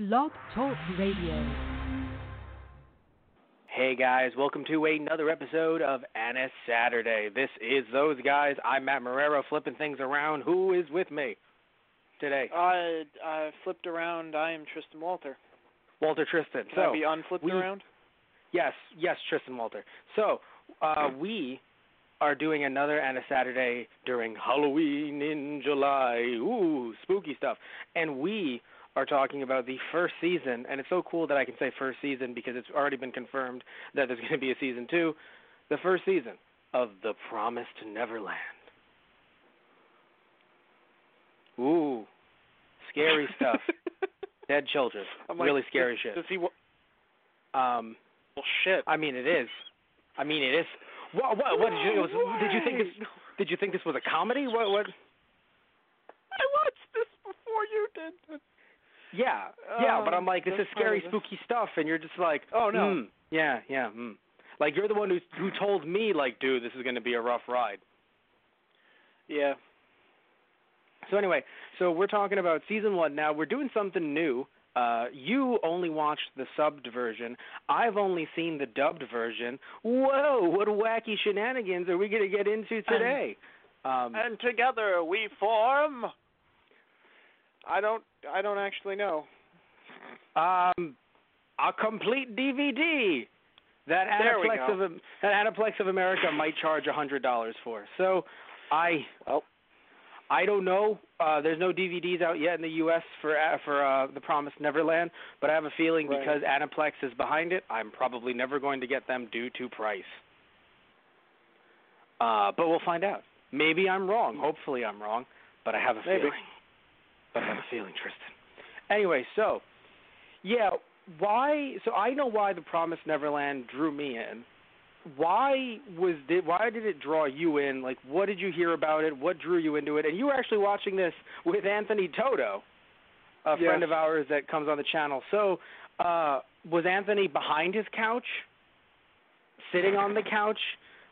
Blog Talk Radio. Hey guys, welcome to another episode of Anna Saturday. This is those guys. I'm Matt Marrero, flipping things around. Who is with me today? I I flipped around. I am Tristan Walter. Walter Tristan. Can so I be unflipped we- around? yes, yes, Tristan Walter. So uh, we are doing another Anna Saturday during Halloween in July. Ooh, spooky stuff. And we are talking about the first season, and it's so cool that I can say first season because it's already been confirmed that there's going to be a season two. The first season of The Promised Neverland. Ooh, scary stuff. Dead children. I'm like, really scary does, shit. Does he? wa- Um, Well, shit. I mean, it is. I mean, it is. What? What? What did you? Was, did you think this? Did you think this was a comedy? What? What? I watched this before you did. Yeah, yeah. But I'm like, this is scary, spooky stuff, and you're just like, Oh, no. mm, yeah, yeah. Mm. Like you're the one who who told me, like, dude, this is going to be a rough ride. Yeah. So anyway, so we're talking about season one now. We're doing something new. Uh, you only watched the subbed version. I've only seen the dubbed version. Whoa! What wacky shenanigans are we going to get into today? Um, And together we form. I don't. I don't actually know. Um, a complete DVD that Aniplex of that Aniplex of America might charge a hundred dollars for. So, I Well. I don't know. Uh, there's no DVDs out yet in the U.S. for uh, for uh, The Promised Neverland, but I have a feeling Right. because Aniplex is behind it, I'm probably never going to get them due to price. Uh, but we'll find out. Maybe I'm wrong. Hopefully I'm wrong, but I have a Maybe. feeling. But I have a feeling, Tristan. Anyway, so yeah, why? So I know why The Promised Neverland drew me in. Why was did why did it draw you in? Like, what did you hear about it? What drew you into it? And you were actually watching this with Anthony Toto, a Yes. friend of ours that comes on the channel. So, uh, was Anthony behind his couch, sitting on the couch?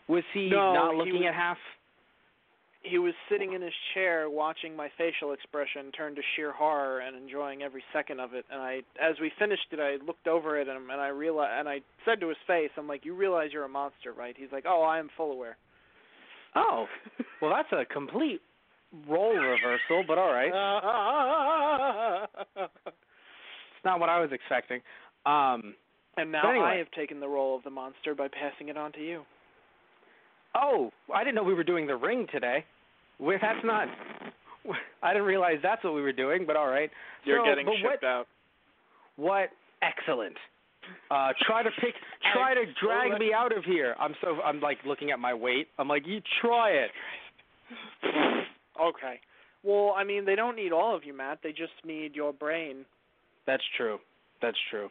Was he No, not he looking was- at half? He was sitting in his chair, watching my facial expression turn to sheer horror and enjoying every second of it. And I, as we finished it, I looked over at him and I realized, and I said to his face, "I'm like, you realize you're a monster, right?" He's like, "Oh, I am full aware." Oh, well, that's a complete role reversal, but all right. It's not what I was expecting. Um, and now anyway. I have taken the role of the monster by passing it on to you. Oh, I didn't know we were doing the ring today. we that's not. I didn't realize that's what we were doing, but all right. You're So, getting but shipped what, out. What excellent. Uh, try to pick, try to drag me out of here. I'm so, I'm like looking at my weight. I'm like, you try it. Okay. Well, I mean, they don't need all of you, Matt. They just need your brain. That's true. That's true.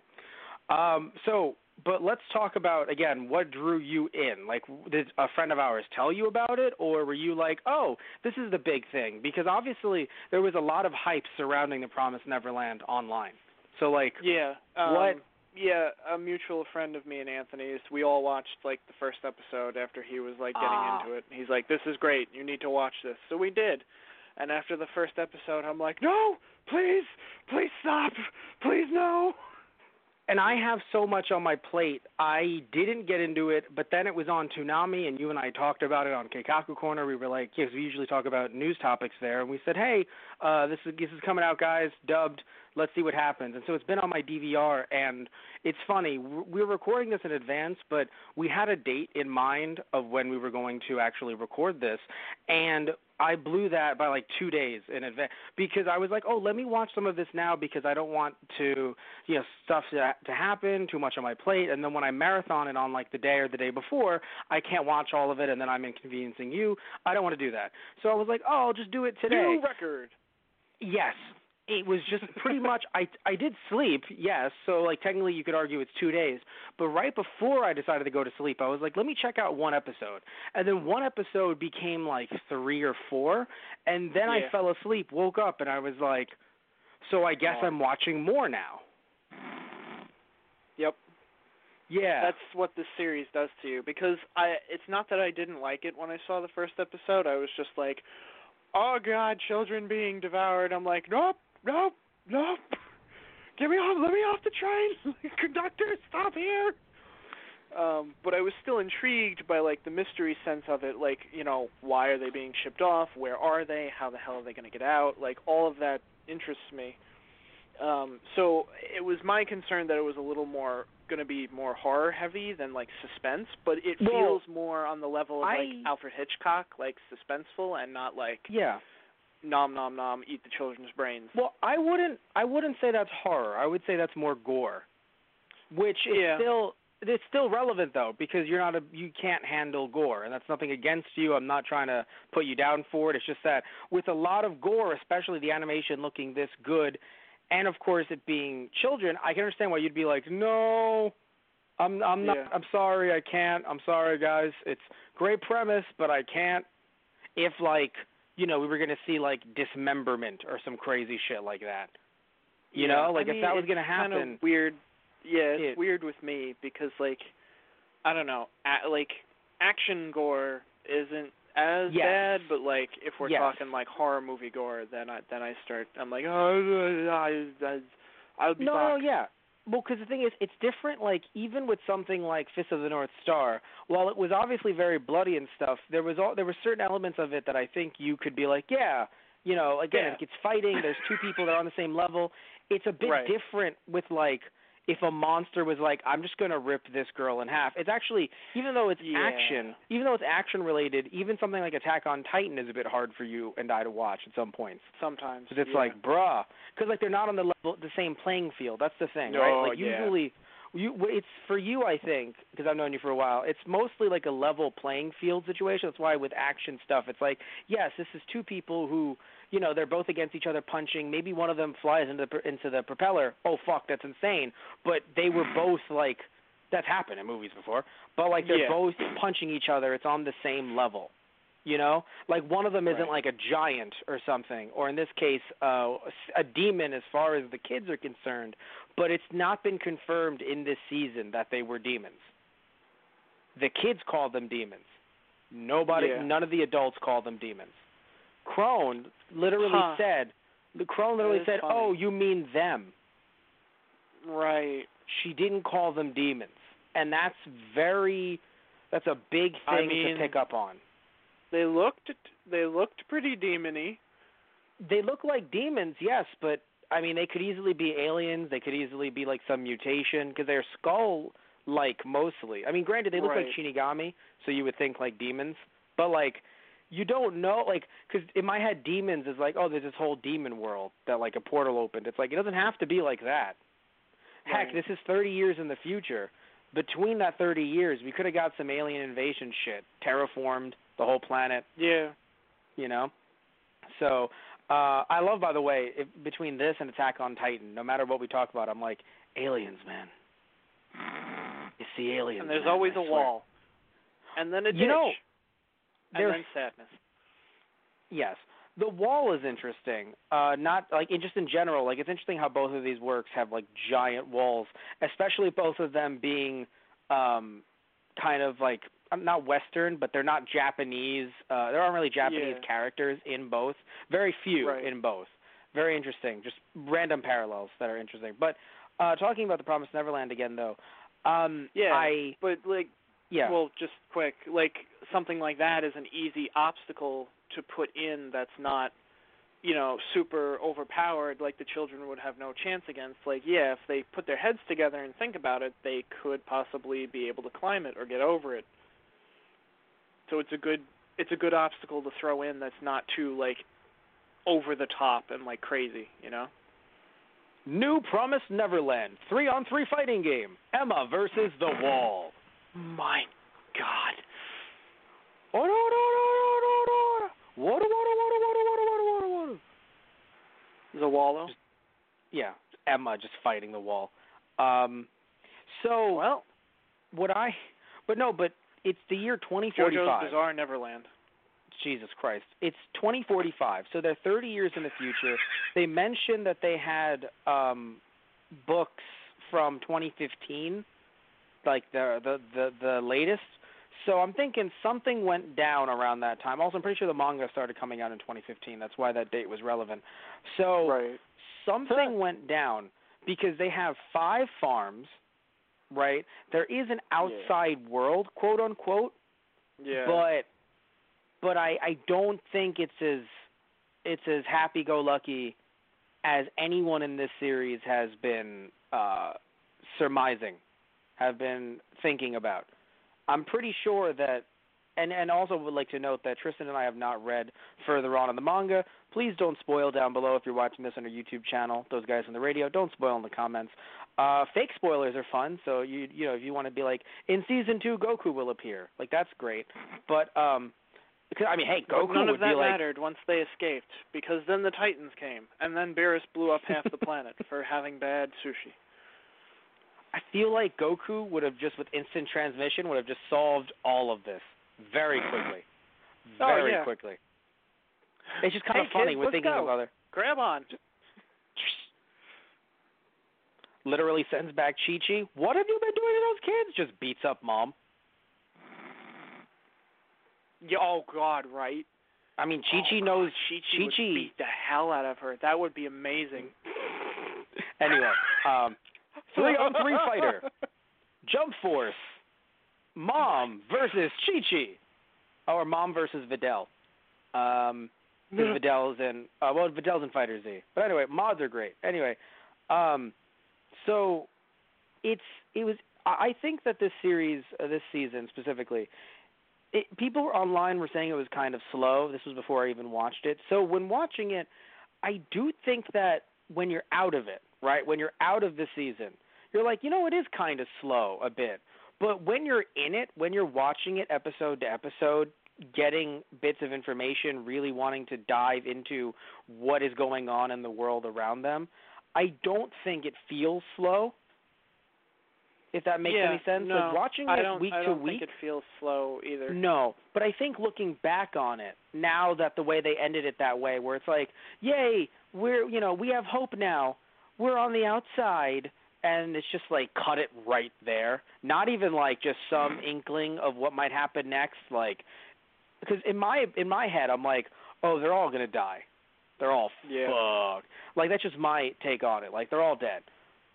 Um, so, but let's talk about again what drew you in. Like, did a friend of ours tell you about it, or were you like, "Oh, this is the big thing"? Because obviously there was a lot of hype surrounding the Promise Neverland online. So, like, Yeah. Um, What? Yeah, a mutual friend of me and Anthony's. We all watched like the first episode after he was like getting Ah. into it. He's like, "This is great. You need to watch this." So we did. And after the first episode, I'm like, "No, please, please stop, please no." And I have so much on my plate. I didn't get into it, but then it was on Toonami, and you and I talked about it on Keikaku Corner. We were like, yes, we usually talk about news topics there, and we said, hey, uh, this is this is coming out, guys, dubbed. Let's see what happens. And so it's been on my DVR, and it's funny. We were recording this in advance, but we had a date in mind of when we were going to actually record this, and I blew that by like two days in advance because I was like, oh, let me watch some of this now because I don't want to you know stuff to, to happen, too much on my plate, and then when I marathon it on like the day or the day before, I can't watch all of it, and then I'm inconveniencing you. I don't want to do that. So I was like, oh, I'll just do it today. New record. Yes. It was just pretty much I I did sleep, yes, so like technically you could argue it's 2 days, but right before I decided to go to sleep, I was like let me check out one episode. And then one episode became like 3 or 4, and then I fell asleep, woke up and I was like so I guess Oh. I'm watching more now. Yep. Yeah. That's what this series does to you because I it's not that I didn't like it when I saw the first episode. I was just like, "Oh god, children being devoured." I'm like, "Nope, nope, nope. get me off, let me off the train, conductor, stop here. Um, but I was still intrigued by like the mystery sense of it, like you know, why are they being shipped off? Where are they? How the hell are they going to get out? Like all of that interests me. Um, so it was my concern that it was a little more going to be more horror heavy than like suspense, but it Well, feels more on the level of like Alfred Hitchcock, like suspenseful, and not like Yeah. nom nom nom, eat the children's brains. Well, I wouldn't. I wouldn't say that's horror. I would say that's more gore, which is Yeah. still it's still relevant though because you're not a you can't handle gore and that's nothing against you. I'm not trying to put you down for it. It's just that with a lot of gore, especially the animation looking this good, and of course it being children, I can understand why you'd be like, no. I'm I'm not Yeah. I'm sorry I can't. I'm sorry guys. It's great premise, but I can't. If like you know, we were gonna see like dismemberment or some crazy shit like that. You Yeah, know, like I if mean, that was gonna kind happen. of weird. Yeah, it's It- weird with me because like I don't know, a- like action gore isn't as Yes. bad, but like if we're Yes. talking like horror movie gore, then I then I start I'm like oh I I I'll be no, back. yeah. Well, because the thing is, it's different. Like even with something like Fist of the North Star, while it was obviously very bloody and stuff, there was all there were certain elements of it that I think you could be like, yeah, you know, again, Yeah. it's fighting. There's two people that are on the same level. It's a bit Right. different with like if a monster was like, I'm just gonna rip this girl in half. It's actually even though it's Yeah. action, even though it's action related, even something like Attack on Titan is a bit hard for you and I to watch at some points. Sometimes Because it's yeah. like, bruh, because like they're not on the level, the same playing field. That's the thing, right? Oh, Like yeah. usually, you it's for you. I think because I've known you for a while. It's mostly like a level playing field situation. That's why with action stuff, it's like, yes, this is two people who, you know, they're both against each other punching. Maybe one of them flies into the into the propeller. Oh fuck, that's insane. But they were both like, that's happened in movies before. But like they're Yeah. both punching each other. It's on the same level. You know, like one of them isn't Right. like a giant or something, or in this case, uh, a demon as far as the kids are concerned. But it's not been confirmed in this season that they were demons. The kids called them demons. Nobody, Yeah. none of the adults called them demons. Krone literally Huh. said, the Krone literally said, funny. "Oh, you mean them." right. She didn't call them demons, and that's very, that's a big thing I mean- to pick up on. They looked they looked pretty demony. They look like demons, yes, but I mean, they could easily be aliens. They could easily be like some mutation because they're skull-like mostly. I mean, granted, they look like Right. Shinigami, so you would think like demons, but like you don't know, like, because in my head, demons is like, oh, there's this whole demon world that like a portal opened. It's like it doesn't have to be like that. Heck, this is 30 years in the future. Between that 30 years, we could have got some alien invasion shit, terraformed the whole planet Yeah. you know. So uh I love, by the way, if, between this and Attack on Titan, no matter what we talk about, I'm like aliens, man. You see aliens. And there's man, always I a swear. wall. And then a ditch. You know, and there's then sadness. yes, the wall is interesting. Uh Not like it just in general. Like it's interesting how both of these works have like giant walls, especially both of them being um kind of like um, not Western, but they're not Japanese. Uh, there aren't really Japanese Yeah. characters in both. Very few Right. in both. Very interesting. Just random parallels that are interesting. But uh, talking about the Promised Neverland again, though. Um, Yeah. I But like yeah. well, just quick, like something like that is an easy obstacle to put in that's not you know, super overpowered like the children would have no chance against. Like, yeah, if they put their heads together and think about it, they could possibly be able to climb it or get over it. So it's a good it's a good obstacle to throw in that's not too like over the top and like crazy, you know? New Promised Neverland three on three fighting game. Emma versus the Wall. My God. Order, order, order, order, order. Water, water, water, water, water, water, water, water. Zawallow? Yeah, Emma just fighting the wall. Um, so Well, what I, but no, but it's the year JoJo's 2045. Bizarre Neverland. Jesus Christ. It's 2045. So they're 30 years in the future. They mentioned that they had um books from 2015, like the the the the latest. So I'm thinking something went down around that time. Also, I'm pretty sure the manga started coming out in 2015. That's why that date was relevant. So Right. something went down because they have five farms, right? There is an outside world, quote unquote, Yeah. but but I I don't think it's as it's as happy go lucky as anyone in this series has been uh surmising, have been thinking about. I'm pretty sure that and and also would like to note that Tristan and I have not read further on in the manga. Please don't spoil down below if you're watching this on our YouTube channel. Those guys on the radio, don't spoil in the comments. Uh, fake spoilers are fun, so you you know if you want to be like in season two, Goku will appear, like that's great. But um, I mean, hey, Goku But none would of that be like mattered once they escaped, because then the Titans came, and then Beerus blew up half the planet for having bad sushi. I feel like Goku would have just with instant transmission would have just solved all of this very quickly, Oh, very yeah. quickly. It's just kind Hey, of funny. kids, We're thinking go. of other. Grab on. Literally sends back Chi Chi. What have you been doing to those kids? Just beats up mom. Yeah, oh God, right? I mean, Chi Chi oh, knows. Chi-Chi Chi-Chi- beat the hell out of her. That would be amazing. Anyway, um, three on three fighter, Jump Force, Mom versus Chi Chi, or Mom versus Videl. Um, Videl's in uh, well, Videl's in Fighter Z. But anyway, mods are great. Anyway, um, so it's it was. I I think that this series, uh, this season specifically, it, people online were saying it was kind of slow. This was before I even watched it. So when watching it, I do think that when you're out of it, right? When you're out of the season, you're like, you know, it is kind of slow a bit. But when you're in it, when you're watching it episode to episode, getting bits of information, really wanting to dive into what is going on in the world around them, I don't think it feels slow. If that makes yeah, any sense, no, like watching I it week I to don't week, think it feels slow either. no, but I think looking back on it now that the way they ended it that way, where it's like, yay, we're you know we have hope now, we're on the outside, and it's just like cut it right there. Not even like just some inkling of what might happen next, like because in my in my head I'm like, oh, they're all gonna die, they're all Yeah. fucked. Like that's just my take on it. Like they're all dead,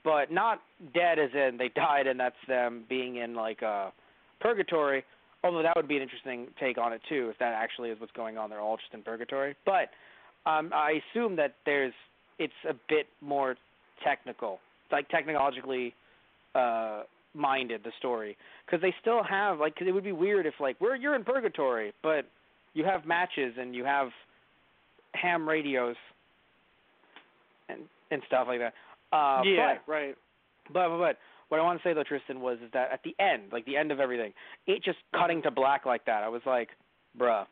but not dead as in they died and that's them being in like uh purgatory. Although that would be an interesting take on it too, if that actually is what's going on. They're all just in purgatory. But um, I assume that there's it's a bit more technical, like technologically uh, minded. The story because they still have like 'cause it would be weird if like we're you're in purgatory, but you have matches and you have ham radios and and stuff like that. Uh, yeah, but, right. but but but what I want to say though, Tristan, was is that at the end, like the end of everything, it just cutting to black like that. I was like, bruh.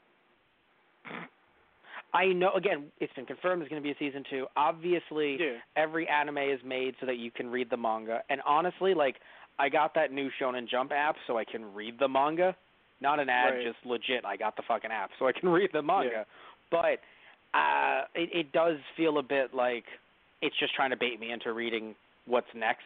I know. Again, it's been confirmed there's going to be a season two. Obviously, Yeah. every anime is made so that you can read the manga. And honestly, like I got that new Shonen Jump app so I can read the manga. Not an ad, Right. just legit. I got the fucking app so I can read the manga. Yeah. But uh it, it does feel a bit like it's just trying to bait me into reading what's next.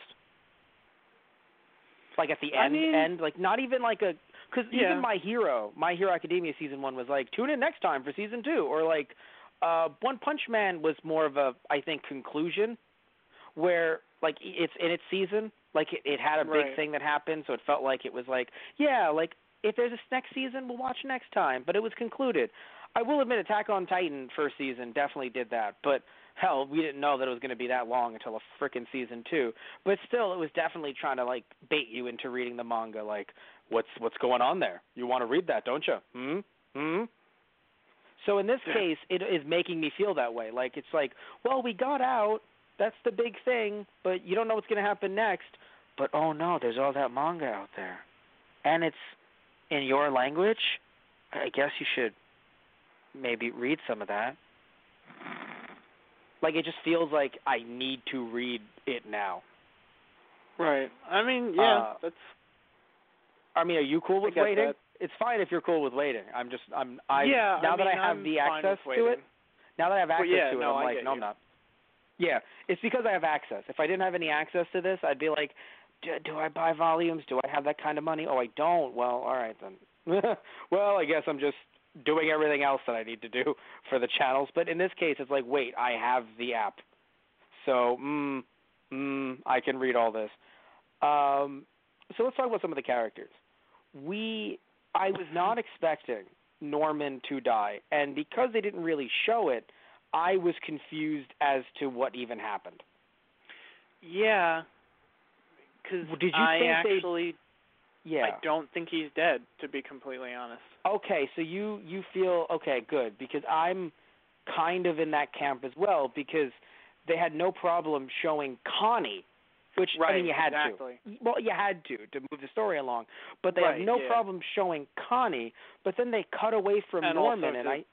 Like at the I end, mean- end, like not even like a because Yeah. even My Hero, My Hero Academia season one was like tune in next time for season two, or like uh One Punch Man was more of a I think conclusion where like it's in its season, like it, it had a big Right. thing that happened, so it felt like it was like yeah, like if there's a next season, we'll watch next time, but it was concluded. I will admit, Attack on Titan first season definitely did that, but hell, we didn't know that it was going to be that long until a freaking season two. But still, it was definitely trying to like bait you into reading the manga. Like, what's what's going on there? You want to read that, don't you? Hmm. Hmm. So in this Yeah. case, it is making me feel that way. Like it's like, well, we got out. That's the big thing, but you don't know what's going to happen next. But oh no, there's all that manga out there, and it's in your language. I guess you should maybe read some of that. Like it just feels like I need to read it now. Right. I mean, yeah, Uh, that's I mean, are you cool with waiting? that. It's fine if you're cool with waiting. I'm just I'm I yeah. now I that I have I'm the access to it. Now that I have Well, access yeah, to it, no, I'm like, no, I'm not. Yeah, it's because I have access. If I didn't have any access to this, I'd be like, do, do I buy volumes? Do I have that kind of money? Oh, I don't. Well, all right then. well, I guess I'm just doing everything else that I need to do for the channels. But in this case, it's like, wait, I have the app. So, mm, hmm, I can read all this. Um, so let's talk about some of the characters. We, I was not expecting Norman to die, and because they didn't really show it, I was confused as to what even happened. Yeah, because Did you I think they- actually Yeah. I don't think he's dead. To be completely honest. Okay, so you you feel okay, good because I'm kind of in that camp as well because they had no problem showing Connie, which right. I mean you had exactly. to. Well, you had to to move the story along, but they Right, have no yeah. problem showing Connie. But then they cut away from And Norman, and to- I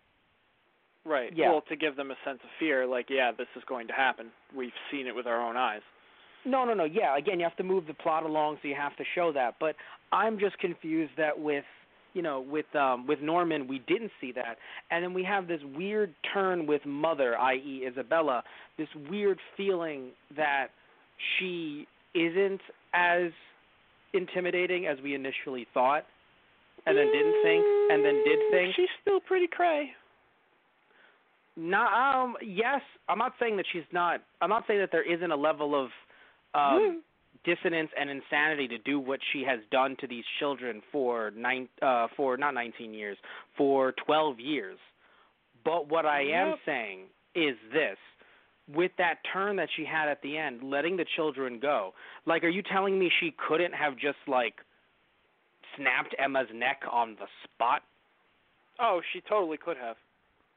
Right. Yeah. Well, to give them a sense of fear, like, yeah, this is going to happen. We've seen it with our own eyes. No, no, no. Yeah, again, you have to move the plot along, so you have to show that. But I'm just confused that with, you know, with um with Norman, we didn't see that, and then we have this weird turn with Mother, i.e., Isabella. This weird feeling that she isn't as intimidating as we initially thought, and then didn't think, and then did think. She's still pretty cray. Not, um, yes, I'm not saying that she's not. I'm not saying that there isn't a level of um, dissonance and insanity to do what she has done to these children for nine, uh, for not 19 years, for 12 years. But what I am saying is this: with that turn that she had at the end, letting the children go. Like, are you telling me she couldn't have just like snapped Emma's neck on the spot? Oh, she totally could have.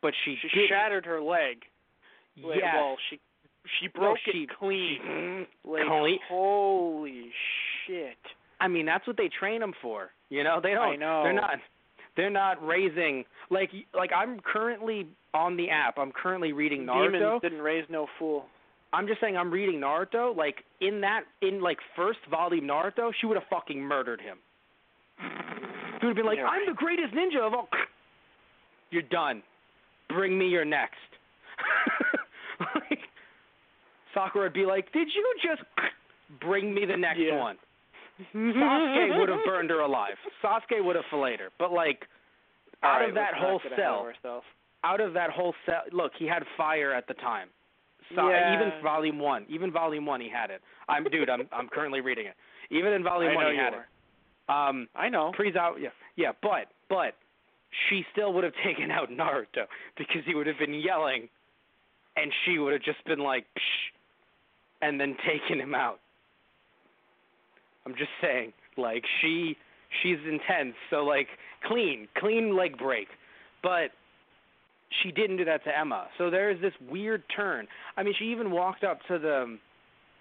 But she, She didn't. shattered her leg. Wait, Yes. Well, she she No, broke she- it clean. she- like, clean. holy shit. I mean, that's what they train them for. You know, they don't. I know. They're not. They're not raising like like I'm currently on the app. I'm currently reading Naruto. Demons didn't raise no fool. I'm just saying I'm reading Naruto. Like in that in like first volume Naruto, she would have fucking murdered him. She would have been like, Yeah. "I'm the greatest ninja of all." You're done. Bring me your next. like, Sakura would be like, "Did you just bring me the next Yeah. one?" Sasuke would have burned her alive. Sasuke would have filleted her. But like, out right, of that whole not get ahead of cell, out of that whole cell, look, he had fire at the time. So Yeah. even volume one, even volume one, he had it. I'm dude. I'm I'm currently reading it. Even in volume I one, he had are. it. Um, I know. Pre's out. Yeah, yeah. But but she still would have taken out Naruto because he would have been yelling, and she would have just been like, Psh, and then taken him out. I'm just saying, like she she's intense, so like clean, clean leg break, but she didn't do that to Emma. So there's this weird turn. I mean, she even walked up to the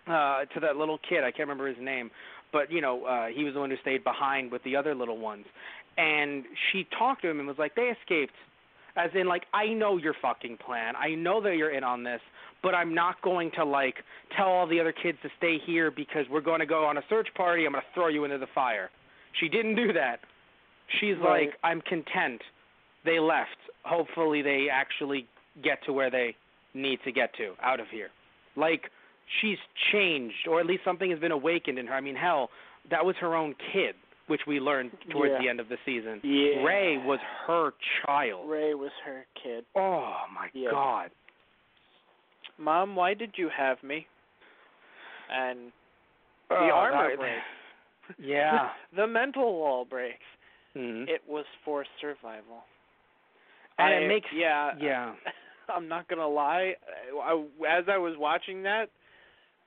uh to that little kid. I can't remember his name, but you know, uh he was the one who stayed behind with the other little ones. And she talked to him and was like, "They escaped." As in like, "I know your fucking plan. I know that you're in on this, but I'm not going to like tell all the other kids to stay here because we're going to go on a search party. I'm going to throw you into the fire." She didn't do that. She's Right. like, "I'm content. They left. Hopefully they actually get to where they need to get to out of here." Like she's changed or at least something has been awakened in her. I mean, hell, that was her own kid, which we learned towards Yeah. the end of the season. Yeah. Ray was her child. Ray was her kid. Oh my Yeah. god. Mom, why did you have me? And oh, the Oh, armor. Yeah. the mental wall breaks. Mhm. It was for survival. and I- it makes yeah. yeah. I'm not gonna lie. I, as I was watching that,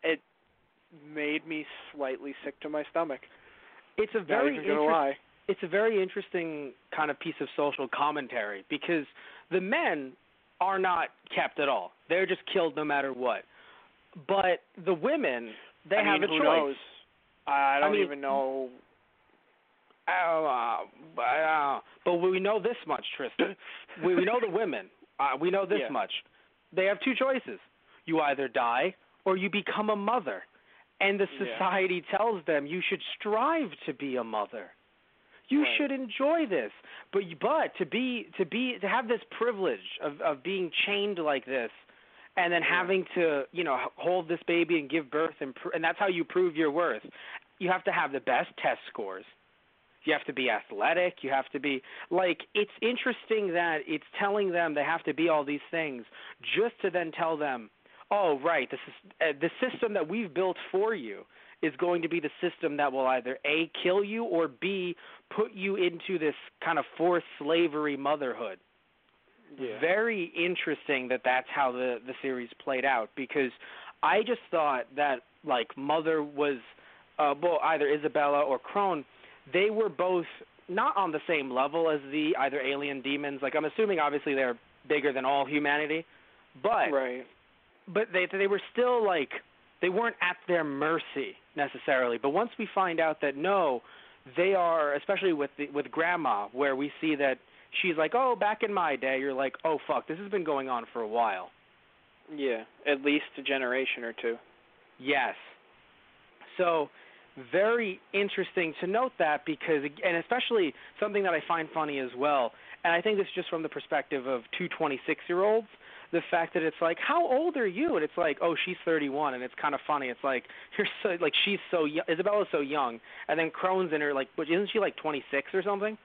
it made me slightly sick to my stomach. It's a very lie. it's a very interesting kind of piece of social commentary because the men are not kept at all. They're just killed no matter what. But the women, they I have mean, a choice. knows? I don't mean, even know. Uh, but, uh, but we know this much, Tristan. we, we know the women. Uh, we know this Yeah. much. They have two choices. You either die or you become a mother. And the Yeah. society tells them you should strive to be a mother. You Right. should enjoy this. But but to be to be to have this privilege of of being chained like this and then having to, you know, hold this baby and give birth and pr- and that's how you prove your worth. You have to have the best test scores. You have to be athletic. You have to be like it's interesting that it's telling them they have to be all these things just to then tell them, oh right, this is uh, the system that we've built for you is going to be the system that will either a kill you or b put you into this kind of forced slavery motherhood. Yeah. Very interesting that that's how the the series played out because I just thought that like Mother was uh well either Isabella or Krone they were both not on the same level as the either alien demons like I'm assuming obviously they're bigger than all humanity but right. but they they were still like they weren't at their mercy necessarily. But once we find out that no, they are, especially with the, with Grandma, where we see that she's like, oh, back in my day, you're like, oh fuck, this has been going on for a while. Yeah, at least a generation or two. Yes. So very interesting to note that because and especially something that I find funny as well. And I think this is just from the perspective of two 26 year olds the fact that it's like, how old are you? And it's like, oh, she's 31, and it's kind of funny. It's like you're so like she's so young. Isabella's so young, and then Krone's in her like, which isn't she like 26 or something?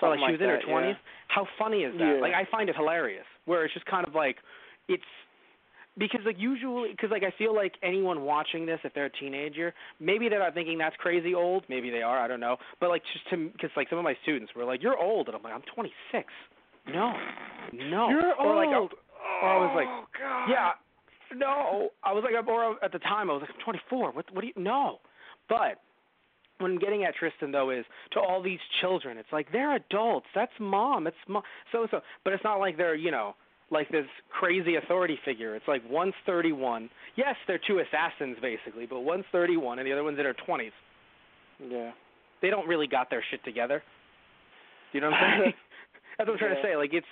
So like she was in her 20s. yeah. How funny is that? Yeah. Like I find it hilarious. Where it's just kind of like, it's because like usually because like I feel like anyone watching this if they're a teenager maybe they're not thinking that's crazy old maybe they are I don't know but like just to because like some of my students were like you're old and I'm like I'm 26 no no You're or like old. or I was like Oh, God. yeah no I was like or at the time I was like I'm 24 what what do you no but what I'm getting at Tristan though is to all these children it's like they're adults that's mom it's mom so so but it's not like they're you know like this crazy authority figure. It's like one's 31. Yes, they're two assassins basically, but one's 31 and the other one's in her 20s. Yeah. They don't really got their shit together. You know what I'm saying? That's what I'm trying to say. Like it's,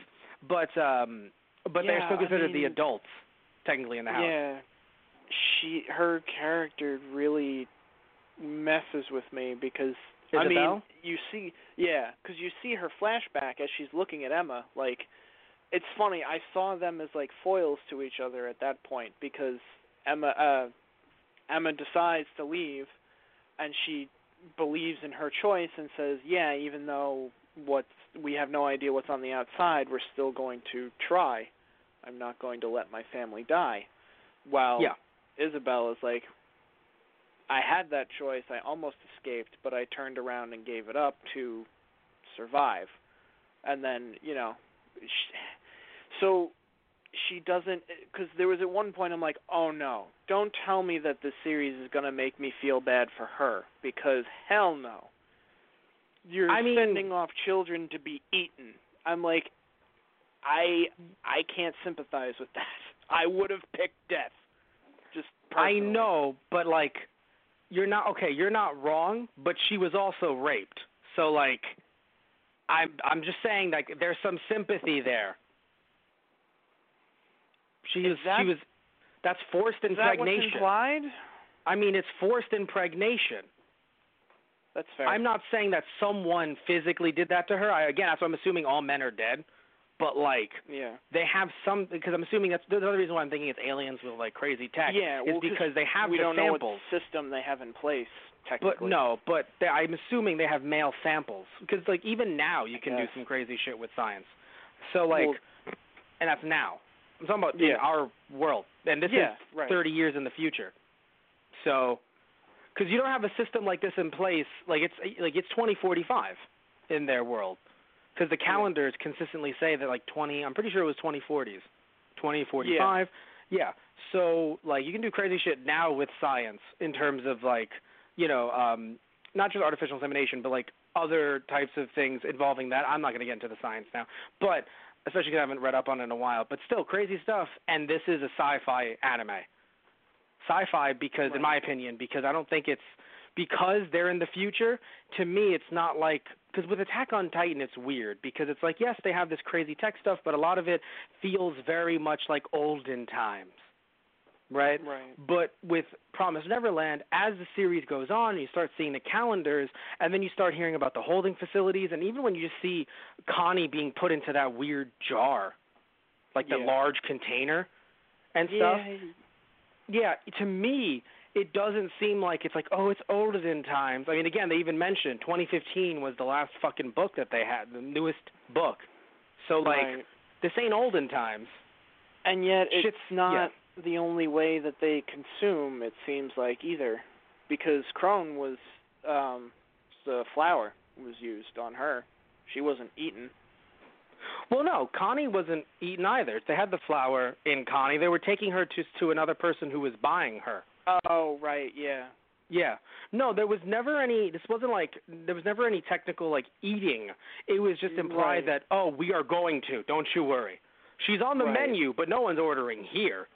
but um, but they're Yeah, still I considered the adults technically in the house. Yeah. She her character really messes with me because I mean, you see yeah, cuz you see her flashback as she's looking at Emma like it's funny. I saw them as like foils to each other at that point because Emma uh Emma decides to leave and she believes in her choice and says, "Yeah, even though what we have no idea what's on the outside, we're still going to try. I'm not going to let my family die." While Yeah. Isabel is like, I had that choice. I almost escaped, but I turned around and gave it up to survive. And then, you know, sh so she doesn't because there was at one point I'm like, oh no, don't tell me that this series is gonna make me feel bad for her because hell no. You're I mean- sending off children to be eaten. I'm like, I I can't sympathize with that. I would have picked death. Just I know, but like, you're not okay. You're not wrong, but she was also raped. So like, I'm I'm just saying like there's some sympathy there. She Is was that- she was that's forced Is that what's impregnation. implied? I mean, it's forced impregnation. That's fair. I'm not saying that someone physically did that to her. I, again, that's what I'm assuming all men are dead. But like, Yeah. they have some because I'm assuming that's the other reason why I'm thinking it's aliens with like crazy tech. Yeah, is because they have we the don't samples. know what system they have in place But technically. no, but they, I'm assuming they have male samples because like even now you can do some crazy shit with science. So like, Well- and that's now. I'm talking about in our world, and this Yeah, is right. 30 years in the future. So, because you don't have a system like this in place, like it's like it's 2045 in their world, because the calendars consistently say that like 20. I'm pretty sure it was 2040s, 2045. Yeah. yeah. So like you can do crazy shit now with science in terms of like you know um, not just artificial insemination, but like other types of things involving that. I'm not going to get into the science now, but especially because I haven't read up on it in a while. But still, crazy stuff. And this is a sci-fi anime. Sci-fi because, in my opinion, because I don't think it's because they're in the future. To me, it's not like because with Attack on Titan, it's weird because it's like yes, they have this crazy tech stuff, but a lot of it feels very much like olden times, right? Right. But with Promise Neverland, as the series goes on, you start seeing the calendars, and then you start hearing about the holding facilities, and even when you just see Connie being put into that weird jar, like the large container and stuff. Yeah. Yeah, to me, it doesn't seem like it's like, oh, it's olden times. I mean, again, they even mentioned 2015 was the last fucking book that they had, the newest book. So like, right. this ain't olden times. And yet it's Shit's- not the only way that they consume, it seems like either. Because Krone was um the flour was used on her. She wasn't eaten. Well, no, Connie wasn't eaten either. They had the flour in Connie. They were taking her to to another person who was buying her. Oh, right, yeah. Yeah. No, there was never any this wasn't like there was never any technical like eating. It was just implied Right. that oh, we are going to. Don't you worry. She's on the Right. menu, but no one's ordering here.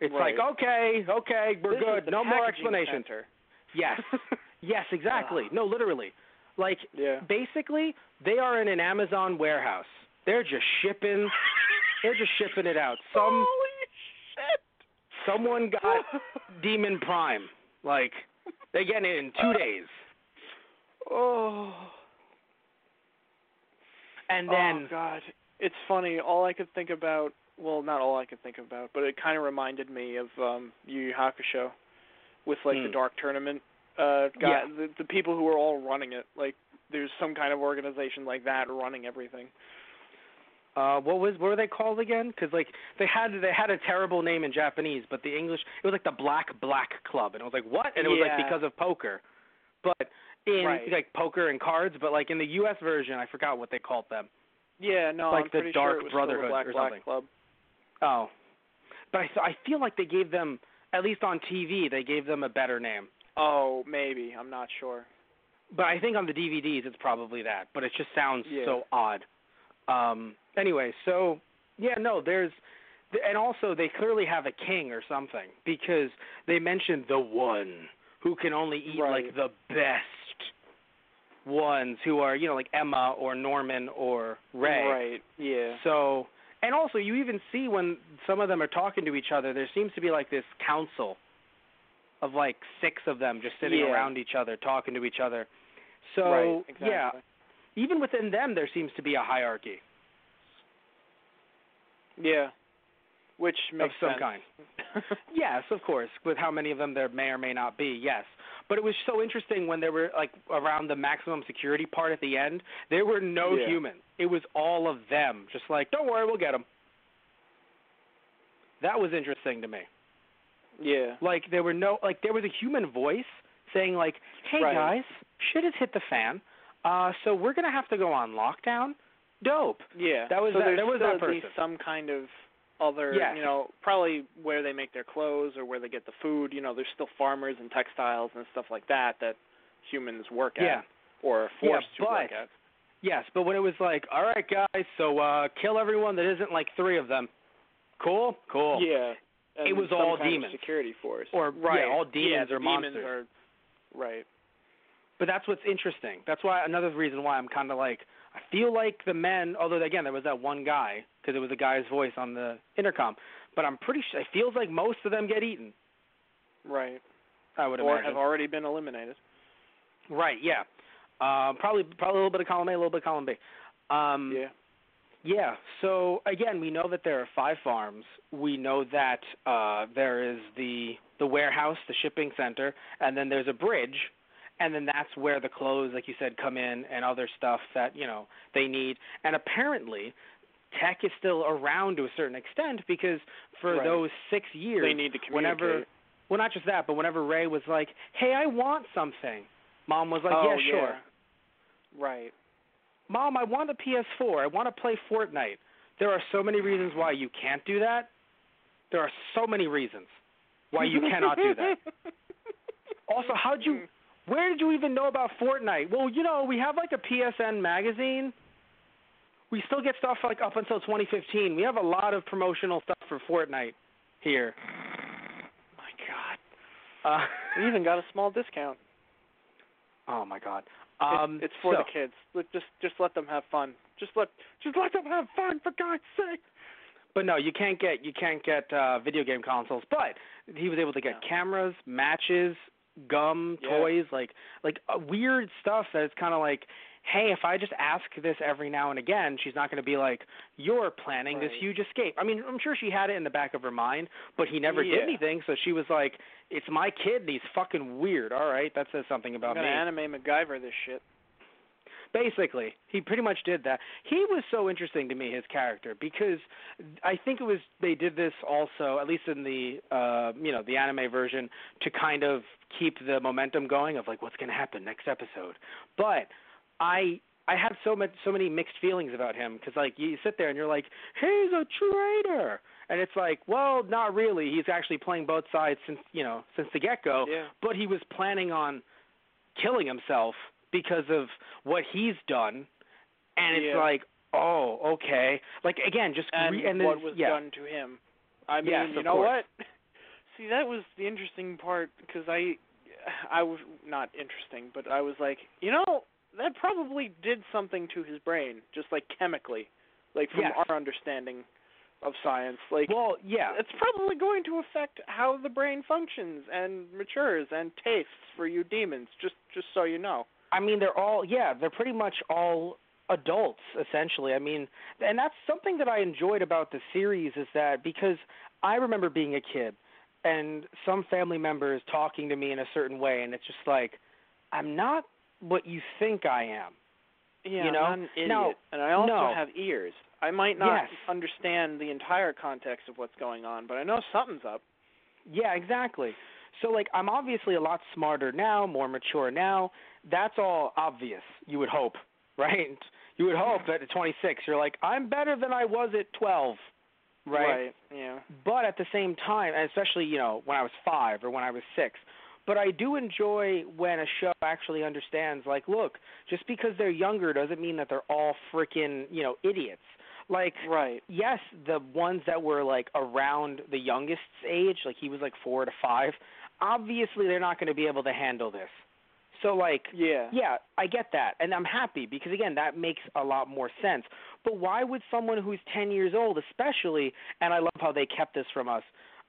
It's Right. like, okay, okay, we're This good. No more explanation. center. Yes. yes, exactly. Ugh. No, literally. Like Yeah. basically they are in an Amazon warehouse. They're just shipping they're just shipping it out. Some Holy. Someone got Demon Prime. Like they get it in 2 days. Oh. And then oh God, it's funny. All I could think about, well, not all I could think about, but it kind of reminded me of um Yu Yu Hakusho, with like the Hmm. Dark Tournament. Uh, guy, Yeah. the, the people who are all running it. Like, there's some kind of organization like that running everything. Uh what was what were they called again? Cuz like they had they had a terrible name in Japanese, but the English it was like the Black Black Club and it was like what? And it was like because of poker. But in Right. like poker and cards, but like in the US version, I forgot what they called them. Yeah, no, Like I'm the pretty Dark sure it was Brotherhood the Black or Black. Club. Oh. But I I feel like they gave them at least on TV, they gave them a better name. Oh, maybe. I'm not sure. But I think on the DVDs it's probably that. But it just sounds Yeah. so odd. Um. Anyway, so yeah, no, there's, and also they clearly have a king or something because they mentioned the one who can only eat Right. like the best ones who are you know like Emma or Norman or Ray. Right. Yeah. So, and also you even see when some of them are talking to each other, there seems to be like this council of like six of them just sitting Yeah. around each other, talking to each other. So, right. Exactly. yeah, even within them, there seems to be a hierarchy Yeah. Which makes of some sense. kind. yes, of course, with how many of them there may or may not be. Yes, but it was so interesting when they were like around the maximum security part at the end. There were no Yeah. humans. It was all of them, just like, don't worry, we'll get them. That was interesting to me. yeah. Like there were no like there was a human voice saying like, "Hey Right. guys, shit has hit the fan. Uh so we're going to have to go on lockdown." Dope. Yeah. That was so that- there was that at least person. some kind of other, Yes. you know, probably where they make their clothes or where they get the food. You know, there's still farmers and textiles and stuff like that that humans work Yeah. at or are Yeah, forced to work at. Yes, but when it was like, "All right guys, so uh kill everyone that isn't like 3 of them." Cool? Cool. Yeah. And It was all demons. security force. Or, right. yeah, all yeah, demons the or demons monsters. Are, right. But that's what's interesting. That's why another reason why I'm kind of like I feel like the men, although again there was that one guy because it was a guy's voice on the intercom, but I'm pretty sure it feels like most of them get eaten. Right. I would Or imagine. have already been eliminated. Right. Yeah. Uh, probably probably a little bit of column A, a little bit of column B. Um, yeah. Yeah. So again, we know that there are five farms. We know that uh, there is the the warehouse, the shipping center, and then there's a bridge, and then that's where the clothes, like you said, come in and other stuff that you know they need. And apparently, tech is still around to a certain extent because for Right. those six years, They need to communicate. whenever well, not just that, but whenever Ray was like, "Hey, I want something," Mom was like, oh, "Yeah, sure." Right. Mom, I want a PS4. I want to play Fortnite. There are so many reasons why you can't do that. There are so many reasons why you cannot do that. Also, how'd you? Where did you even know about Fortnite? Well, you know, we have like a PSN magazine. We still get stuff like up until 2015. We have a lot of promotional stuff for Fortnite here. My God. Uh, We even got a small discount. oh my God. It- Um, it's for so, the kids. Let, just just let them have fun. Just let just let them have fun for God's sake. But no, you can't get you can't get uh video game consoles. But he was able to get No. cameras, matches, gum, Yeah. toys, like like uh, weird stuff that it's kind of like, hey, if I just ask this every now and again, she's not going to be like, you're planning this huge escape. I mean, I'm sure she had it in the back of her mind, but he never Yeah. did anything. So she was like, it's my kid, and he's fucking weird. All right, that says something about I'm me. anime MacGyver this shit. Basically, he pretty much did that. He was so interesting to me, his character, because I think it was they did this also, at least in the uh, you know the anime version, to kind of keep the momentum going of like what's going to happen next episode. But I I had so much so many mixed feelings about him because like you sit there and you're like he's a traitor, and it's like well not really. He's actually playing both sides since you know since the get go. Yeah. But he was planning on killing himself because of what he's done, and it's like, oh, okay. Like again, just and, re- and what was yeah, done to him. I mean, Yes, you know course. what? See, that was the interesting part because I, I was not interesting, but I was like, you know, that probably did something to his brain, just like chemically, like from Yes. our understanding of science. Like, Well, yeah, it's probably going to affect how the brain functions and matures and tastes for you demons. Just, just so you know. I mean, they're all yeah, they're pretty much all adults essentially. I mean, and that's something that I enjoyed about the series is that because I remember being a kid and some family members talking to me in a certain way, and it's just like I'm not what you think I am. Yeah, You know? I'm an idiot, No, and I also no. have ears. I might not Yes. understand the entire context of what's going on, but I know something's up. Yeah, exactly. So like I'm obviously a lot smarter now, more mature now. That's all obvious. You would hope, right? You would hope that at 26 you're like I'm better than I was at 12, right? Yeah. But at the same time, and especially you know when I was 5 or when I was 6, but I do enjoy when a show actually understands like look, just because they're younger doesn't mean that they're all freaking, you know, idiots. Like Right. yes, the ones that were like around the youngest's age, like he was like four to five, obviously they're not going to be able to handle this. So like, Yeah. yeah, I get that, and I'm happy because again, that makes a lot more sense. But why would someone who's 10 years old, especially, and I love how they kept this from us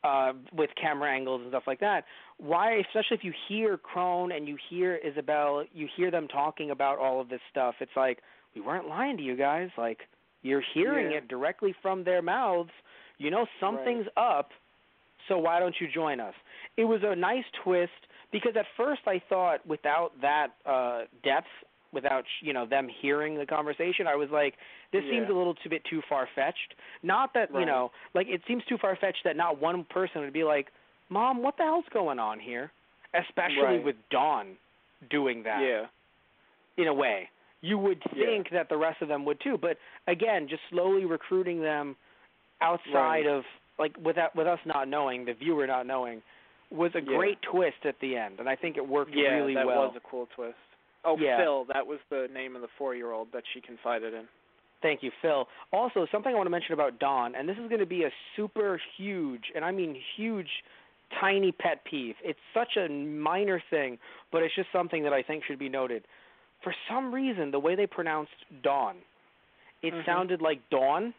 uh, with camera angles and stuff like that. Why, especially if you hear Krone and you hear Isabel, you hear them talking about all of this stuff. It's like we weren't lying to you guys. Like you're hearing Yeah. it directly from their mouths. You know something's up, so why don't you join us? It was a nice twist because at first I thought without that uh depth, without you know them hearing the conversation, I was like, this Yeah. seems a little too bit too far fetched. Not that you know, like it seems too far fetched that not one person would be like, "Mom, what the hell's going on here?" Especially Right. with Dawn doing that Yeah. in a way. You would Yeah. think that the rest of them would too, but again, just slowly recruiting them outside Right. of like without with us not knowing, the viewer not knowing, was a Yeah. great twist at the end, and I think it worked Yeah, really that well. was a cool twist. Oh, Yeah. Phil, that was the name of the four-year-old that she confided in. Thank you, Phil. Also, something I want to mention about Dawn, and this is going to be a super huge, and I mean huge, tiny pet peeve. It's such a minor thing, but it's just something that I think should be noted. For some reason, the way they pronounced Dawn, it Mhm. sounded like Dawn.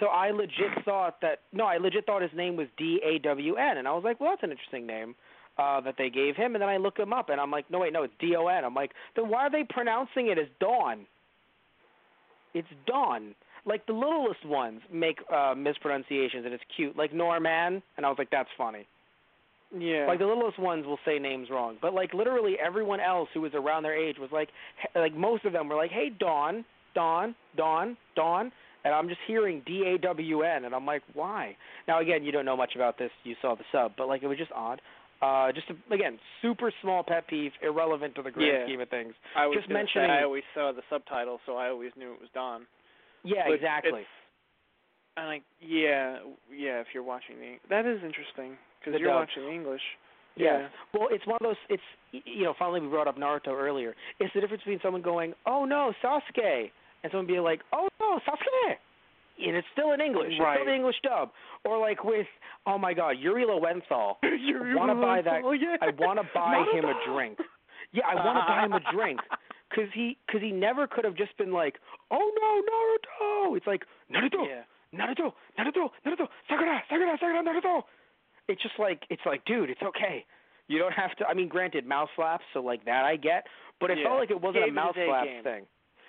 So I legit thought that no, I legit thought his name was D A W N, and I was like, well, that's an interesting name uh, that they gave him. And then I look him up, and I'm like, no, wait, no, it's D O N. I'm like, then why are they pronouncing it as Dawn? It's Dawn. Like the littlest ones make uh, mispronunciations, and it's cute. Like Norman, and I was like, that's funny. Yeah. Like the littlest ones will say names wrong, but like literally everyone else who was around their age was like, like most of them were like, "Hey, Dawn, Dawn, Dawn, Dawn," and I'm just hearing D A W N, and I'm like, why? Now again, you don't know much about this. You saw the sub, but like it was just odd. Uh, just a, again, super small pet peeve, irrelevant to the grand Yeah. scheme of things. I was just gonna say, mentioning- I always saw the subtitle, so I always knew it was Dawn. Yeah, But exactly. And like, yeah, yeah. If you're watching the, that is interesting because you're dub. watching English. yeah. Well, it's one of those. It's you know, finally we brought up Naruto earlier. It's the difference between someone going, "Oh no, Sasuke," and someone being like, "Oh no, Sasuke," and it's still in English. It's Right. still the English dub. Or like with, oh my God, Yuri Lowenthal. you wanna buy that- yeah. I want to buy him a drink. Yeah, I want to buy him a drink because he because he never could have just been like, "Oh no, Naruto." It's like Naruto, Yeah. Naruto, Naruto, Naruto, Sakura, Sakura, Sakura, Naruto. It's just like it's like, dude, it's okay. You don't have to. I mean, granted, mouth flaps, so like that I get, but it Yeah. felt like it wasn't Gave a it mouth his flaps game. thing.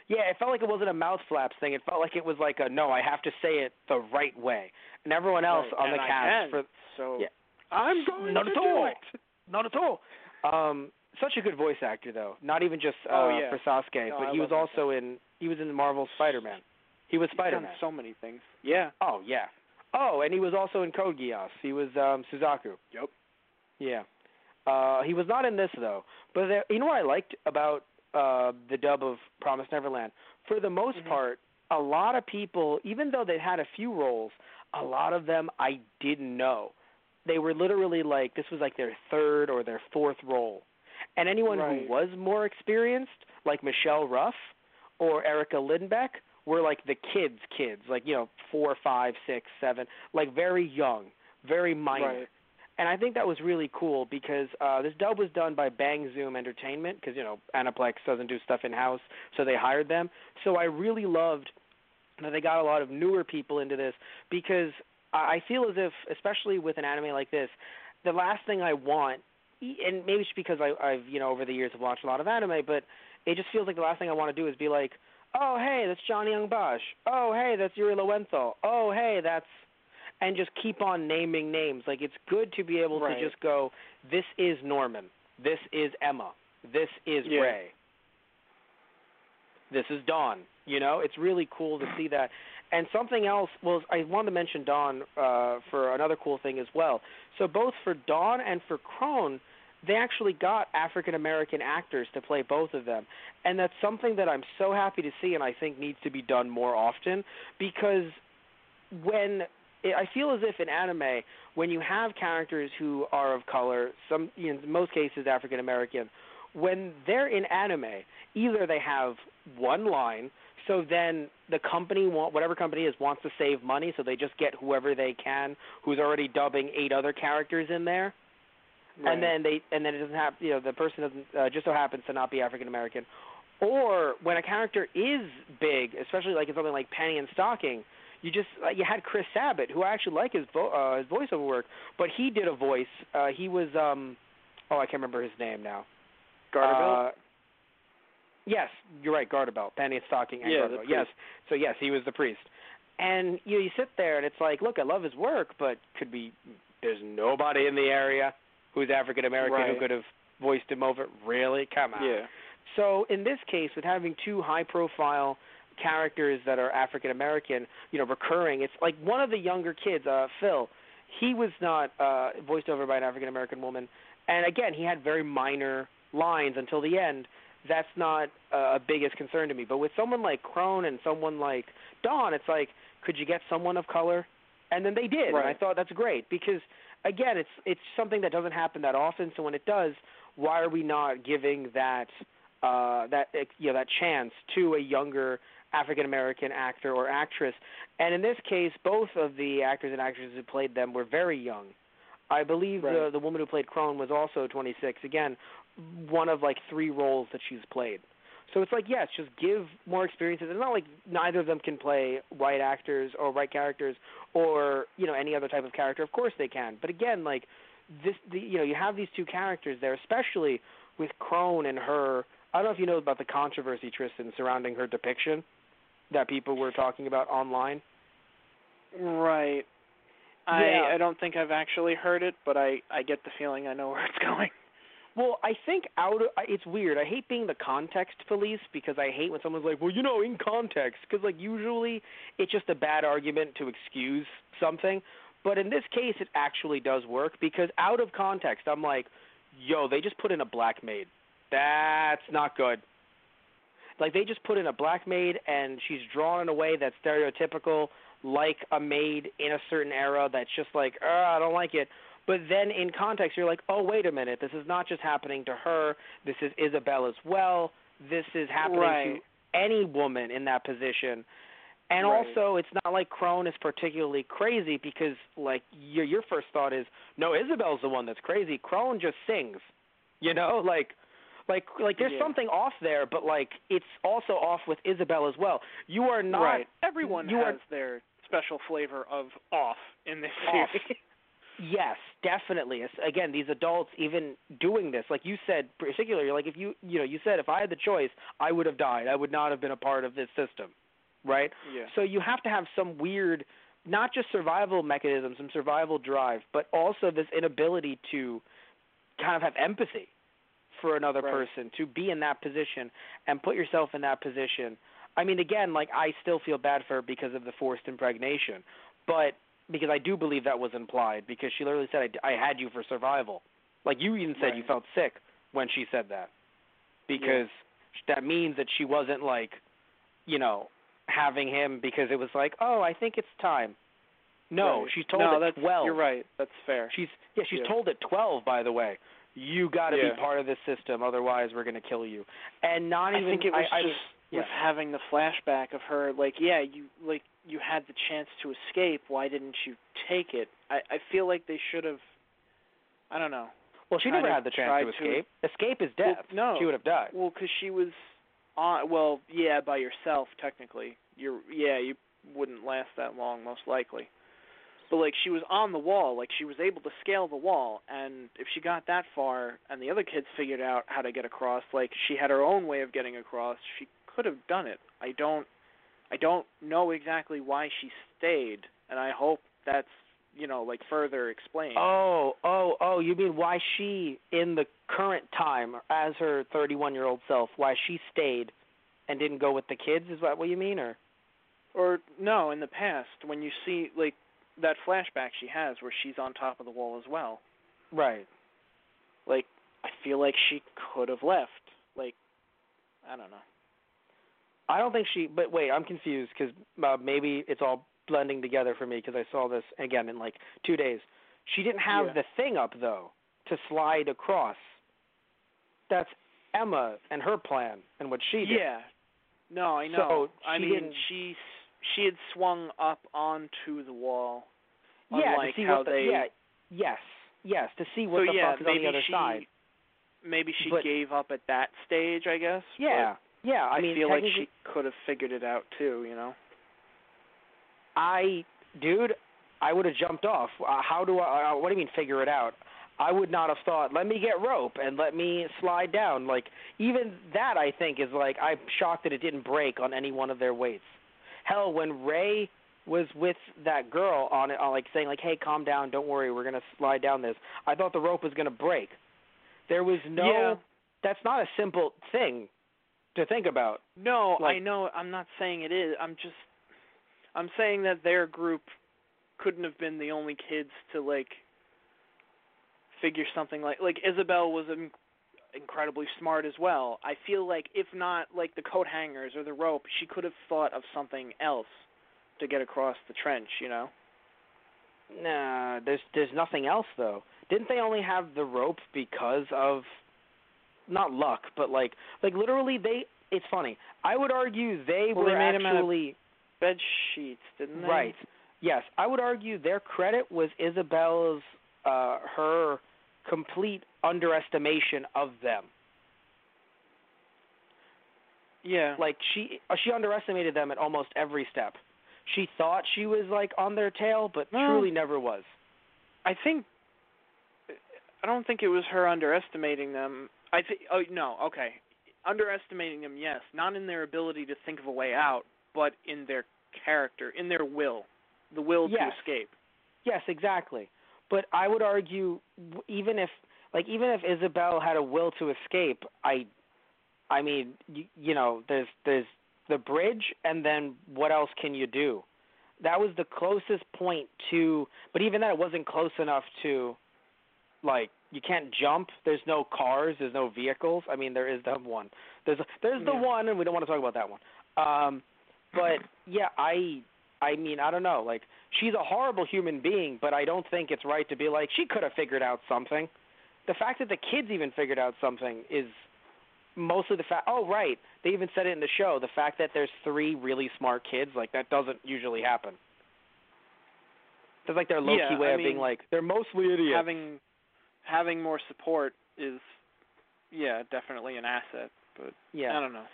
Yeah, it felt like it wasn't a mouth flaps thing. It felt like it was like a no, I have to say it the right way. And everyone else Right, on the cast for so Yeah. I'm going not to at all. it. not at all. Um, such a good voice actor though. Not even just uh, Oh, yeah. for Sasuke, No, but I he was also in he was in Marvel's Spider-Man. He was Spider-Man. done so many things. Yeah. Oh yeah. Oh, and he was also in Code Geass. He was um Suzaku. Yep. Yeah. Uh he was not in this though. But there, you know what I liked about uh the dub of Promise Neverland? For the most Mhm. part, a lot of people, even though they had a few roles, a lot of them I didn't know. They were literally like this was like their third or their fourth role. And anyone Right. who was more experienced, like Michelle Ruff or Erica Lindbeck, were like the kids' kids, like you know, four, five, six, seven, like very young, very minor. Right. And I think that was really cool because uh, this dub was done by Bang Zoom Entertainment because you know Aniplex doesn't do stuff in house, so they hired them. So I really loved that they got a lot of newer people into this because I feel as if, especially with an anime like this, the last thing I want, and maybe it's because I, I've you know over the years have watched a lot of anime, but it just feels like the last thing I want to do is be like, oh hey, that's Johnny Yong Bosch. Oh hey, that's Yuri Lowenthal. Oh hey, that's and just keep on naming names. Like it's good to be able Right. to just go, this is Norman, this is Emma, this is Yeah. Ray, this is Dawn. You know, it's really cool to see that. And something else was I wanted to mention Dawn uh, for another cool thing as well. So both for Dawn and for Krone, they actually got African American actors to play both of them, and that's something that I'm so happy to see, and I think needs to be done more often because when I feel as if in anime, when you have characters who are of color, some in most cases African American, when they're in anime, either they have one line, so then the company want whatever company is wants to save money, so they just get whoever they can who's already dubbing eight other characters in there, Right. and then they and then it doesn't have you know the person doesn't uh, just so happens to not be African American, or when a character is big, especially like in something like Panty and Stocking, you just uh, you had Chris Sabat who I actually like his vo- uh, his voiceover work, but he did a voice. Uh, he was um oh I can't remember his name now. Garterbelt? Uh, yes, you're right, Garterbelt, Panty and Stocking and Yeah, Yes, so yes, he was the priest. And you know, you sit there and it's like, look, I love his work, but could be there's nobody in the area who's African American Right. who could have voiced him over. Really? Come on. yeah. So in this case, with having two high-profile characters that are African American, you know, recurring, it's like one of the younger kids, uh, Phil. He was not uh, voiced over by an African American woman, and again, he had very minor lines until the end. That's not uh, a biggest concern to me. But with someone like Krone and someone like Dawn, it's like, could you get someone of color? And then they did, and I thought that's great because again, it's it's something that doesn't happen that often. So when it does, why are we not giving that uh, that you know that chance to a younger African American actor or actress? And in this case, both of the actors and actresses who played them were very young. I believe the the woman who played Krone was also 26. Again, one of like three roles that she's played. So it's like yes, just give more experiences. It's not like neither of them can play white actors or white characters or you know any other type of character. Of course they can, but again, like this, the, you know, you have these two characters there, especially with Krone and her. I don't know if you know about the controversy, Tristan, surrounding her depiction that people were talking about online. Right. Yeah. I I don't think I've actually heard it, but I I get the feeling I know where it's going. Well, I think out of I- it's weird. I hate being the context police because I hate when someone's like, "Well, you know, in context," because like usually it's just a bad argument to excuse something. But in this case, it actually does work because out of context, I'm like, "Yo, they just put in a black maid. That's not good." Like they just put in a black maid and she's drawn in a way that's stereotypical, like a maid in a certain era. That's just like, "Uh, I don't like it." But then in context, you're like, oh, wait a minute. This is not just happening to her. This is Isabel as well. This is happening Right. to any woman in that position. And Right. also, it's not like Krone is particularly crazy because, like, your your first thought is, no, Isabel's the one that's crazy. Krone just sings, you know, like, like, like there's Yeah. something off there, but like, it's also off with Isabel as well. You are not right. Everyone you are- has their special flavor of off in this Off. series. Yes, definitely. It's- Again, these adults even doing this, like you said, particularly, like if you, you know, you said if I had the choice, I would have died. I would not have been a part of this system, right? yeah. So you have to have some weird, not just survival mechanism, some survival drive, but also this inability to kind of have empathy for another Right. person to be in that position and put yourself in that position. I mean, again, like I still feel bad for her because of the forced impregnation, but because I do believe that was implied because she literally said, "I, I had you for survival." Like you even said, you felt sick when she said that because that means that she wasn't like, you know, having him because it was like, "Oh, I think it's time." No, Right. she's told no, at that's, twelve. You're right. That's fair. She's yeah, she's Yeah. told at twelve. By the way, you got to Yeah. be part of this system, otherwise we're gonna kill you. And not even I think it was I, I, just yeah. with having the flashback of her like, yeah, you like you had the chance to escape. Why didn't you take it? I I feel like they should have. I don't know. well, she never had the chance to to- escape. Escape is Well, death. no. she would have died. Well, because she was on. Well, yeah, by yourself technically. You're yeah, you wouldn't last that long most likely. But like she was on the wall, like she was able to scale the wall, and if she got that far, and the other kids figured out how to get across, like she had her own way of getting across, she could have done it. I don't, I don't know exactly why she stayed, and I hope that's you know like further explained. Oh, oh, oh! You mean why she, in the current time, as her 31-year-old self, why she stayed and didn't go with the kids? Is that what you mean, or? Or no, in the past when you see like that flashback she has where she's on top of the wall as well. Right. Like I feel like she could have left. Like I don't know. I don't think she. But wait, I'm confused because uh, maybe it's all blending together for me because I saw this again in like two days. She didn't have Yeah. the thing up though to slide across. That's Emma and her plan and what she did. Yeah. No, I know. So I mean, didn't- she she had swung up onto the wall. yeah, to see how what the, they yeah, yes, yes, to see what so the yeah, fuck is on maybe the other she side. maybe she But- gave up at that stage, I guess. Yeah, yeah. I, I, mean, feel like she could have figured it out too, you know. I, dude, I would have jumped off. Uh, how do I? Uh, what do you mean figure it out? I would not have thought. Let me get rope and let me slide down. Like even that, I think is like I'm shocked that it didn't break on any one of their weights. Hell, when Ray was with that girl on it, on like saying like, "Hey, calm down, don't worry, we're gonna slide down this." I thought the rope was gonna break. There was no. Yeah. That's not a simple thing to think about. No, I know. I'm not saying it is. I'm just I'm saying that their group couldn't have been the only kids to like figure something like like Isabel was in, incredibly smart as well. I feel like if not like the coat hangers or the rope, she could have thought of something else to get across the trench, you know. Nah, there's there's nothing else though. Didn't they only have the rope because of not luck, but like like literally they it's funny. I would argue they Well, were they made 'em out of actually Bed sheets, didn't they? right. Yes, I would argue their credit was Isabella's uh her complete underestimation of them. Yeah. Like she uh, she underestimated them at almost every step. She thought she was like on their tail, but No. truly never was. I think I don't think it was her underestimating them. I think oh no, okay. Underestimating them, yes, not in their ability to think of a way out, but in their character, in their will, the will Yes. to escape. Yes, exactly. But I would argue, even if like even if Isabel had a will to escape, I, I mean, you, you know, there's there's the bridge, and then what else can you do? That was the closest point to, but even that, it wasn't close enough to, like, you can't jump. There's no cars. There's no vehicles. I mean, there is the one. There's there's the Yeah. one, and we don't want to talk about that one. Um, but yeah, I I mean, I don't know. Like, she's a horrible human being, but I don't think it's right to be like she could have figured out something. The fact that the kids even figured out something is mostly the fact. Oh, right. They even said it in the show. The fact that there's three really smart kids, like that doesn't usually happen. That's like their low key Yeah, way I of being like they're mostly idiots. Having having more support is yeah, definitely an asset, but yeah. I don't know.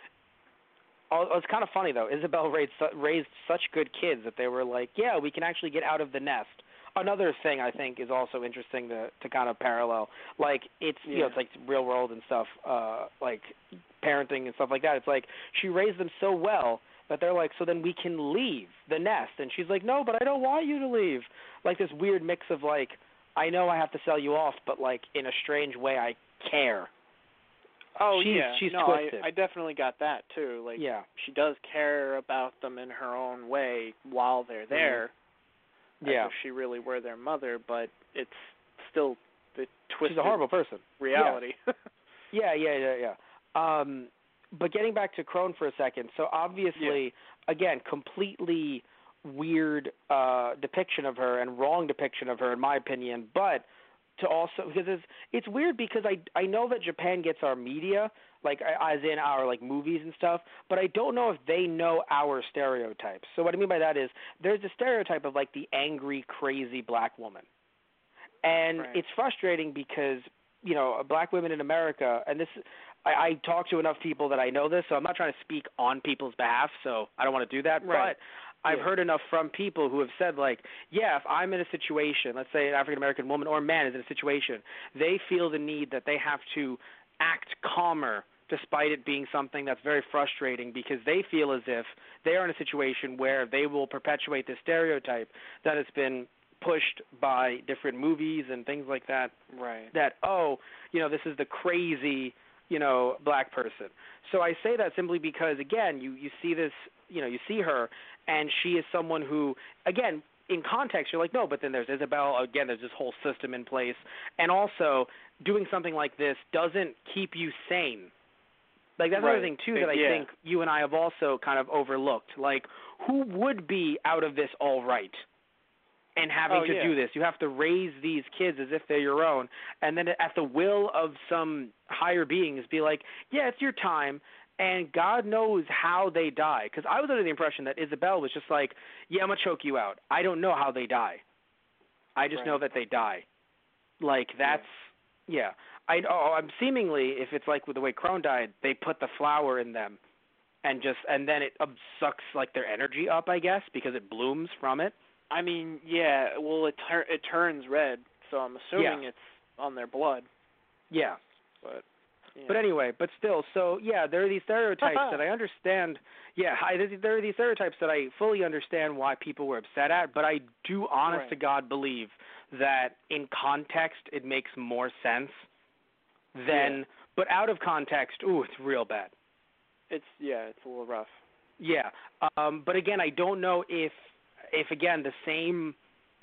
Oh, it's kind of funny though. Isabel raised raised such good kids that they were like, yeah, we can actually get out of the nest. Another thing I think is also interesting to to kind of parallel, like it's you know it's like real world and stuff, uh, like parenting and stuff like that. It's like she raised them so well that they're like, so then we can leave the nest, and she's like, no, but I don't want you to leave. Like this weird mix of like, I know I have to sell you off, but like in a strange way I care. Oh she's, yeah, she's no, twisted. I, I definitely got that too. Like yeah, she does care about them in her own way while they're there. Mm-hmm. yeah. As if she really were their mother, but it's still the twisted She's a horrible person. reality. Yeah, yeah, yeah, yeah. Um, but getting back to Krone for a second, so obviously, again, completely weird uh, depiction of her and wrong depiction of her, in my opinion. But to also because it's it's weird because I I know that Japan gets our media like as in our like movies and stuff, but I don't know if they know our stereotypes. So what I mean by that is there's a stereotype of like the angry, crazy black woman. And Right. it's frustrating because you know, black women in America, and this, I, I talk to enough people that I know this, so I'm not trying to speak on people's behalf, so I don't want to do that. Right. I've heard enough from people who have said, like, yeah, if I'm in a situation, let's say an African American woman or man is in a situation, they feel the need that they have to act calmer despite it being something that's very frustrating because they feel as if they are in a situation where they will perpetuate this stereotype that has been pushed by different movies and things like that. Right. that oh you know this is the crazy you know black person. So i say that simply because again you you see this you know you see her and she is someone who again in context you're like no but then there's isabel. Again there's this whole system in place. And also doing something like this doesn't keep you sane. Like that's another thing too that i Yeah. think you and i have also kind of overlooked. Like who would be out of this all right and having Oh, to yeah. do this. You have to raise these kids as if they're your own, and then at the will of some higher beings, be like, yeah, it's your time, and God knows how they die. Because I was under the impression that Isabel was just like, yeah, I'm gonna choke you out. I don't know how they die. I just Right. know that they die. Like that's yeah. I oh, I'm seemingly if it's like with the way Krone died, they put the flower in them, and just and then it sucks like their energy up, I guess, because it blooms from it. I mean, yeah. Well, it tur- it turns red, so I'm assuming Yeah. it's on their blood. Yeah. But yeah. But anyway, but still, so yeah, there are these stereotypes that I understand. Yeah, I, there are these stereotypes that I fully understand why people were upset at, but I do, honest Right. to God, believe that in context it makes more sense than. Yeah. But out of context, ooh, it's real bad. it's yeah, it's a little rough. Yeah, um, but again, I don't know if if again the same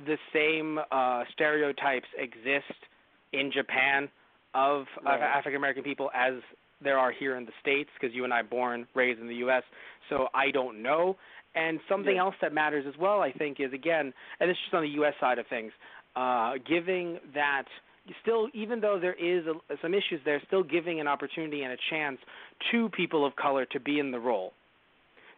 the same uh, stereotypes exist in Japan of, Right. African American people as there are here in the states because you and I born raised in the U.S. So I don't know. And something Yeah. else that matters as well, I think, is again, and this is just on the U.S. side of things, uh, giving that still, even though there is a, some issues there, still giving an opportunity and a chance to people of color to be in the role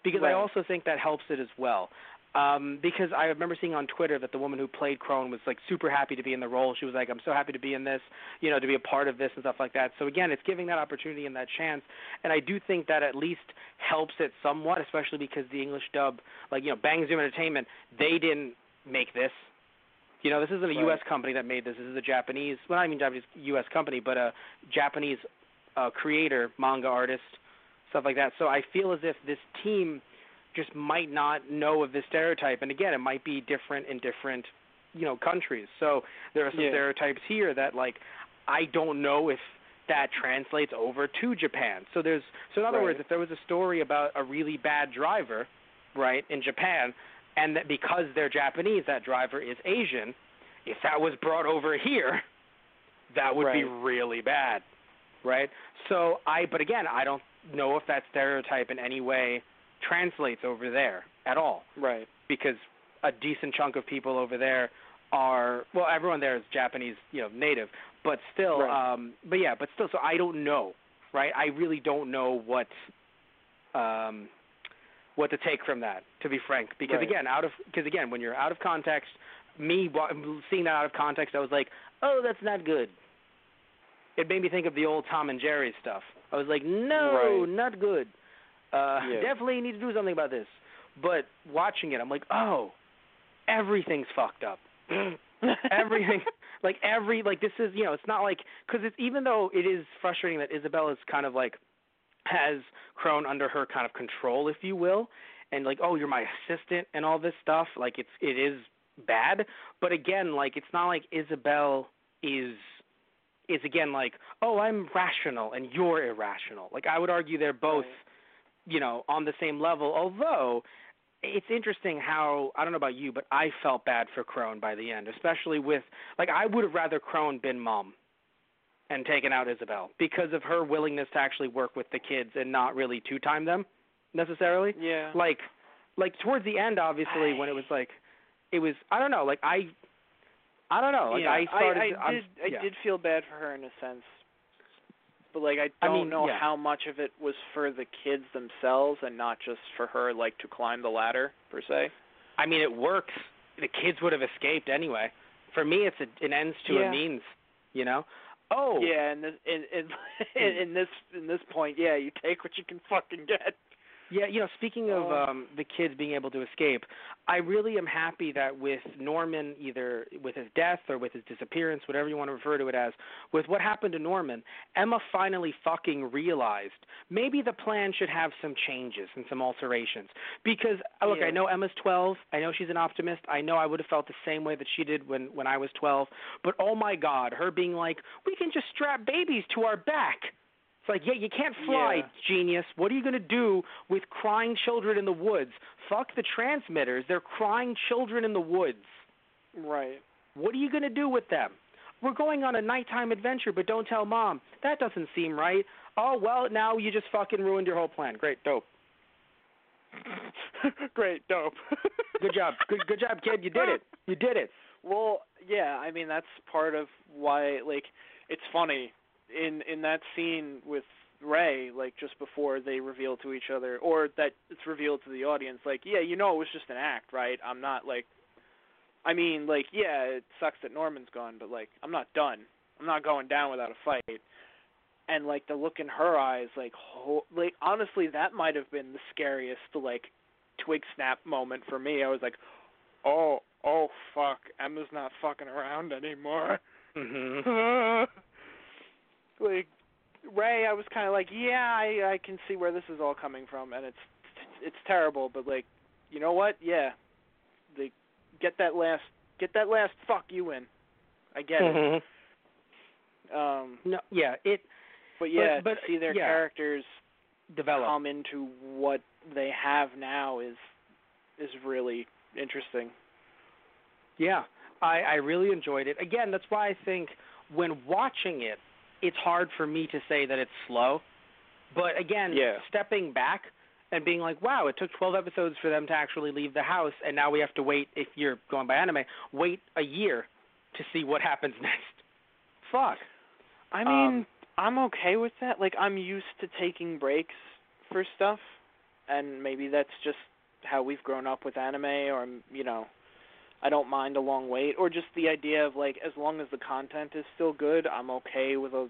because I also think that helps it as well. Um, because I remember seeing on Twitter that the woman who played Krone was like super happy to be in the role. She was like, "I'm so happy to be in this, you know, to be a part of this and stuff like that." So again, it's giving that opportunity and that chance, and I do think that at least helps it somewhat, especially because the English dub, like you know, Bang Zoom Entertainment, they didn't make this. You know, this isn't a Right. U.S. company that made this. This is a Japanese, well, not even Japanese U.S. company, but a Japanese uh, creator, manga artist, stuff like that. So I feel as if this team just might not know of this stereotype, and again, it might be different in different, you know, countries. So there are some Yeah. stereotypes here that like I don't know if that translates over to Japan. So there's so in other Right. words, if there was a story about a really bad driver, right, in Japan, and that because they're Japanese, that driver is Asian, if that was brought over here, that would be really bad, right? So I, but again, I don't know if that stereotype in any way translates over there at all Right. because a decent chunk of people over there are well everyone there is Japanese, you know, native, but still Right. um but yeah, but still so I don't know, right? I really don't know what um what to take from that to be frank because Right. again, out of because again, when you're out of context, me seeing that out of context, I was like, "Oh, that's not good." It made me think of the old Tom and Jerry stuff. I was like, "No, Right. not good." Uh Yeah. definitely need to do something about this. But watching it, I'm like, "Oh, everything's fucked up." everything like every like this is you know it's not like because it's even though it is frustrating that Isabel is kind of like has Krone under her kind of control if you will and like oh you're my assistant and all this stuff like it's it is bad but again like it's not like Isabel is is again like, oh, I'm rational and you're irrational. Like I would argue they're both, Right. You know, on the same level. Although it's interesting how I don't know about you, but I felt bad for Krone by the end, especially with like I would have rather Krone been mom and taken out Isabel because of her willingness to actually work with the kids and not really two time them necessarily. Yeah. Like like towards the end obviously when it was like it was I don't know, like I I don't know, like yeah, I started I, I I'm- did I yeah. did feel bad for her in a sense. But like I I don't mean, know yeah. how much of it was for the kids themselves and not just for her like to climb the ladder per se. I mean, it works. The kids would have escaped anyway. For me, it's a, an ends to Yeah. a means. You know. Oh. Yeah, and this in in in, in this in this point, yeah, you take what you can fucking get. Yeah. You know, speaking of Oh. um the kids being able to escape, I really am happy that with Norman, either with his death or with his disappearance, whatever you want to refer to it as, with what happened to Norman, Emma finally fucking realized maybe the plan should have some changes and some alterations. Because uh, look, Yeah. I know Emma's 12. I know she's an optimist. I know I would have felt the same way that she did when when I was 12. But oh my God, her being like, we can just strap babies to our back. It's like, yeah, you can't fly, Yeah. genius. What are you going to do with crying children in the woods? Fuck the transmitters. They're crying children in the woods. Right. What are you going to do with them? We're going on a nighttime adventure, but don't tell mom. That doesn't seem right. Oh, well, now you just fucking ruined your whole plan. Great, dope. Great, dope. Good job. Good good job, kid. You did it. You did it. Well, yeah, I mean that's part of why like it's funny in in that scene with Ray, like just before they reveal to each other or that it's revealed to the audience, like, yeah, you know it was just an act, right? I'm not like I mean, like, yeah, it sucks that Norman's gone, but like I'm not done. I'm not going down without a fight. And like the look in her eyes, like, ho- like honestly, that might have been the scariest, like, twig snap moment for me. I was like, oh, oh, fuck, Emma's not fucking around anymore. Mhm. like Ray, I was kind of like, yeah, I I can see where this is all coming from, and it's it's terrible, but like, you know what? Yeah, they get that last get that last fuck you in. I get it. Mhm. Um, No, yeah, it but yeah, but, to see their yeah. characters develop come into what they have now is is really interesting. Yeah, I, I really enjoyed it. Again, that's why I think when watching it, it's hard for me to say that it's slow. But again, Yeah. stepping back and being like, wow, it took 12 episodes for them to actually leave the house, and now we have to wait, if you're going by anime, wait a year to see what happens next. Fuck. I mean, Um, I'm okay with that. Like I'm used to taking breaks for stuff, and maybe that's just how we've grown up with anime or you know, I don't mind a long wait or just the idea of like as long as the content is still good, I'm okay with a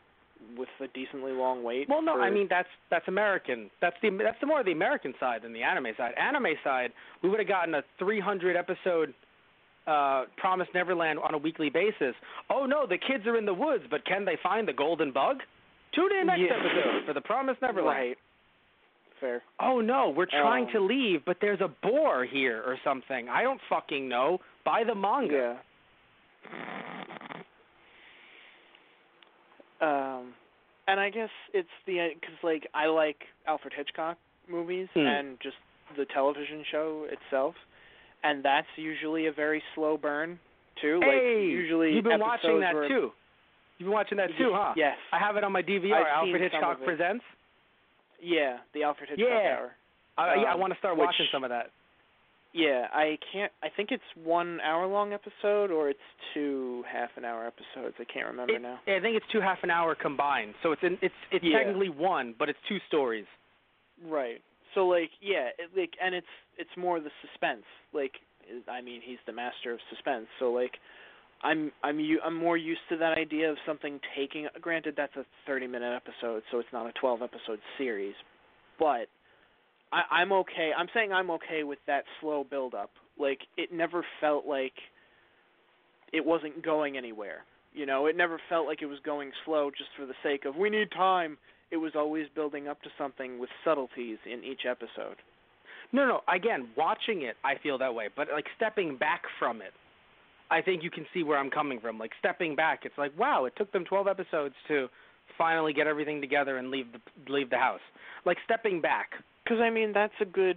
with a decently long wait. Well, no, for- I mean that's that's American. That's the that's the more the American side than the anime side. Anime side, we would have gotten a 300 episode uh Promise Neverland on a weekly basis. Oh no, the kids are in the woods, but can they find the golden bug? Tune in next Yeah. episode for the Promise Neverland. Right. Fair. Oh no, we're trying Um, to leave, but there's a boar here or something. I don't fucking know. Buy the manga. Yeah. Um, and I guess it's the because like I like Alfred Hitchcock movies Hmm. and just the television show itself, and that's usually a very slow burn too. like hey, usually you've been watching that where- too. You've been watching that too, huh? Yes. I have it on my DVR. I've Alfred Hitchcock presents. Yeah, the Alfred Hitchcock Yeah. hour. Uh, yeah, I Um, want to start which- watching some of that. Yeah, I can't. I think it's one hour long episode or it's two half an hour episodes. I can't remember It- now. Yeah, I think it's two half an hour combined. So it's in, it's it's Yeah. technically one, but it's two stories. Right. So like yeah, it, like and it's it's more the suspense. Like I mean, he's the master of suspense. So like I'm I'm u- I'm more used to that idea of something taking granted that's a 30 minute episode, so it's not a 12 episode series. But I I'm okay. I'm saying I'm okay with that slow build up. Like it never felt like it wasn't going anywhere. You know, it never felt like it was going slow just for the sake of we need time it was always building up to something with subtleties in each episode. No, no. Again, watching it, I feel that way. But like stepping back from it, I think you can see where I'm coming from. Like stepping back, it's like, wow, it took them 12 episodes to finally get everything together and leave the leave the house. Like stepping back. Because I mean, that's a good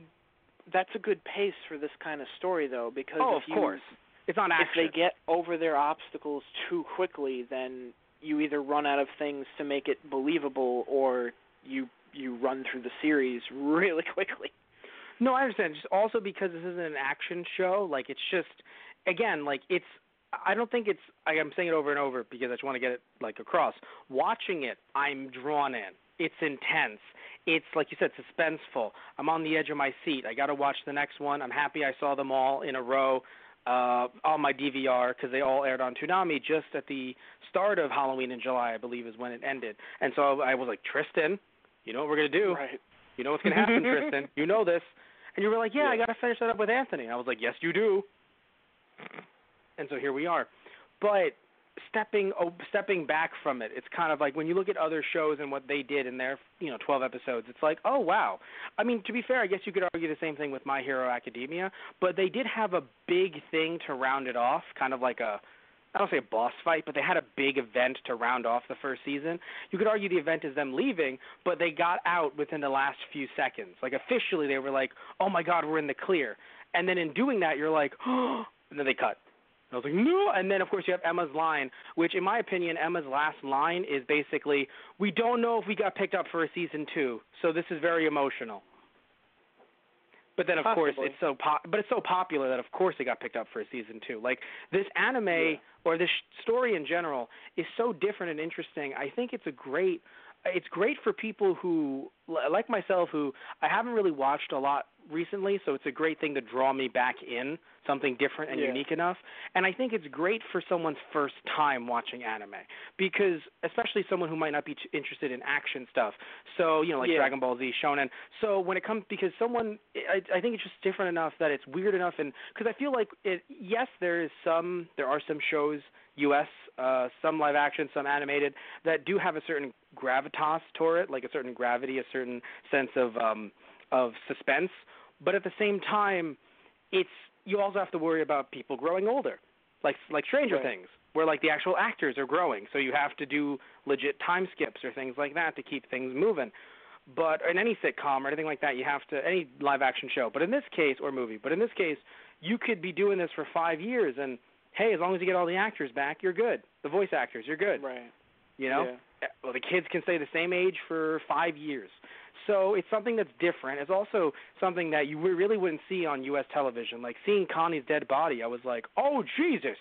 that's a good pace for this kind of story, though. Because oh, if of you, course, it's not action. if they get over their obstacles too quickly, then you either run out of things to make it believable, or you you run through the series really quickly. No, I understand. Just also because this isn't an action show, like it's just again, like it's I don't think it's I'm saying it over and over because I just want to get it like across. Watching it, I'm drawn in. It's intense. It's like you said, suspenseful. I'm on the edge of my seat. I got to watch the next one. I'm happy I saw them all in a row uh, on my DVR because they all aired on Toonami just at the start of Halloween in July, I believe, is when it ended. And so I was like, Tristan, you know what we're gonna do? Right. You know what's gonna happen, Tristan. You know this. And you were like, yeah, I got to finish that up with Anthony. And I was like, yes, you do. And so here we are. But stepping stepping back from it, it's kind of like when you look at other shows and what they did in their you know 12 episodes, it's like, oh wow. I mean, to be fair, I guess you could argue the same thing with My Hero Academia, but they did have a big thing to round it off, kind of like a I don't say a boss fight, but they had a big event to round off the first season. You could argue the event is them leaving, but they got out within the last few seconds. Like officially, they were like, "Oh my God, we're in the clear." And then in doing that, you're like, "Oh!" And then they cut. I was like, "No!" And then of course you have Emma's line, which in my opinion, Emma's last line is basically, "We don't know if we got picked up for a season two, so this is very emotional." But then of course it's so po- but it's so popular that of course it got picked up for a season two. Like this anime or this story in general is so different and interesting. I think it's a great it's great for people who like myself who I haven't really watched a lot recently, so it's a great thing to draw me back in something different and Yeah. unique enough. And I think it's great for someone's first time watching anime because especially someone who might not be t- interested in action stuff. So, you know, like Yeah. Dragon Ball Z, Shonen. So, when it comes because someone I I think it's just different enough that it's weird enough and cuz I feel like it yes, there is some there are some shows US uh some live action, some animated that do have a certain gravitas to it, like a certain gravity, a certain sense of um of suspense, but at the same time it's you also have to worry about people growing older, like like Stranger Right. Things, where like the actual actors are growing, so you have to do legit time skips or things like that to keep things moving. But in any sitcom or anything like that, you have to any live action show. But in this case, or movie, but in this case, you could be doing this for five years, and hey, as long as you get all the actors back, you're good. The voice actors, you're good. Right. You know, Yeah. well, the kids can stay the same age for five years. So it's something that's different. It's also something that you really wouldn't see on U.S. television. Like seeing Connie's dead body, I was like, oh Jesus!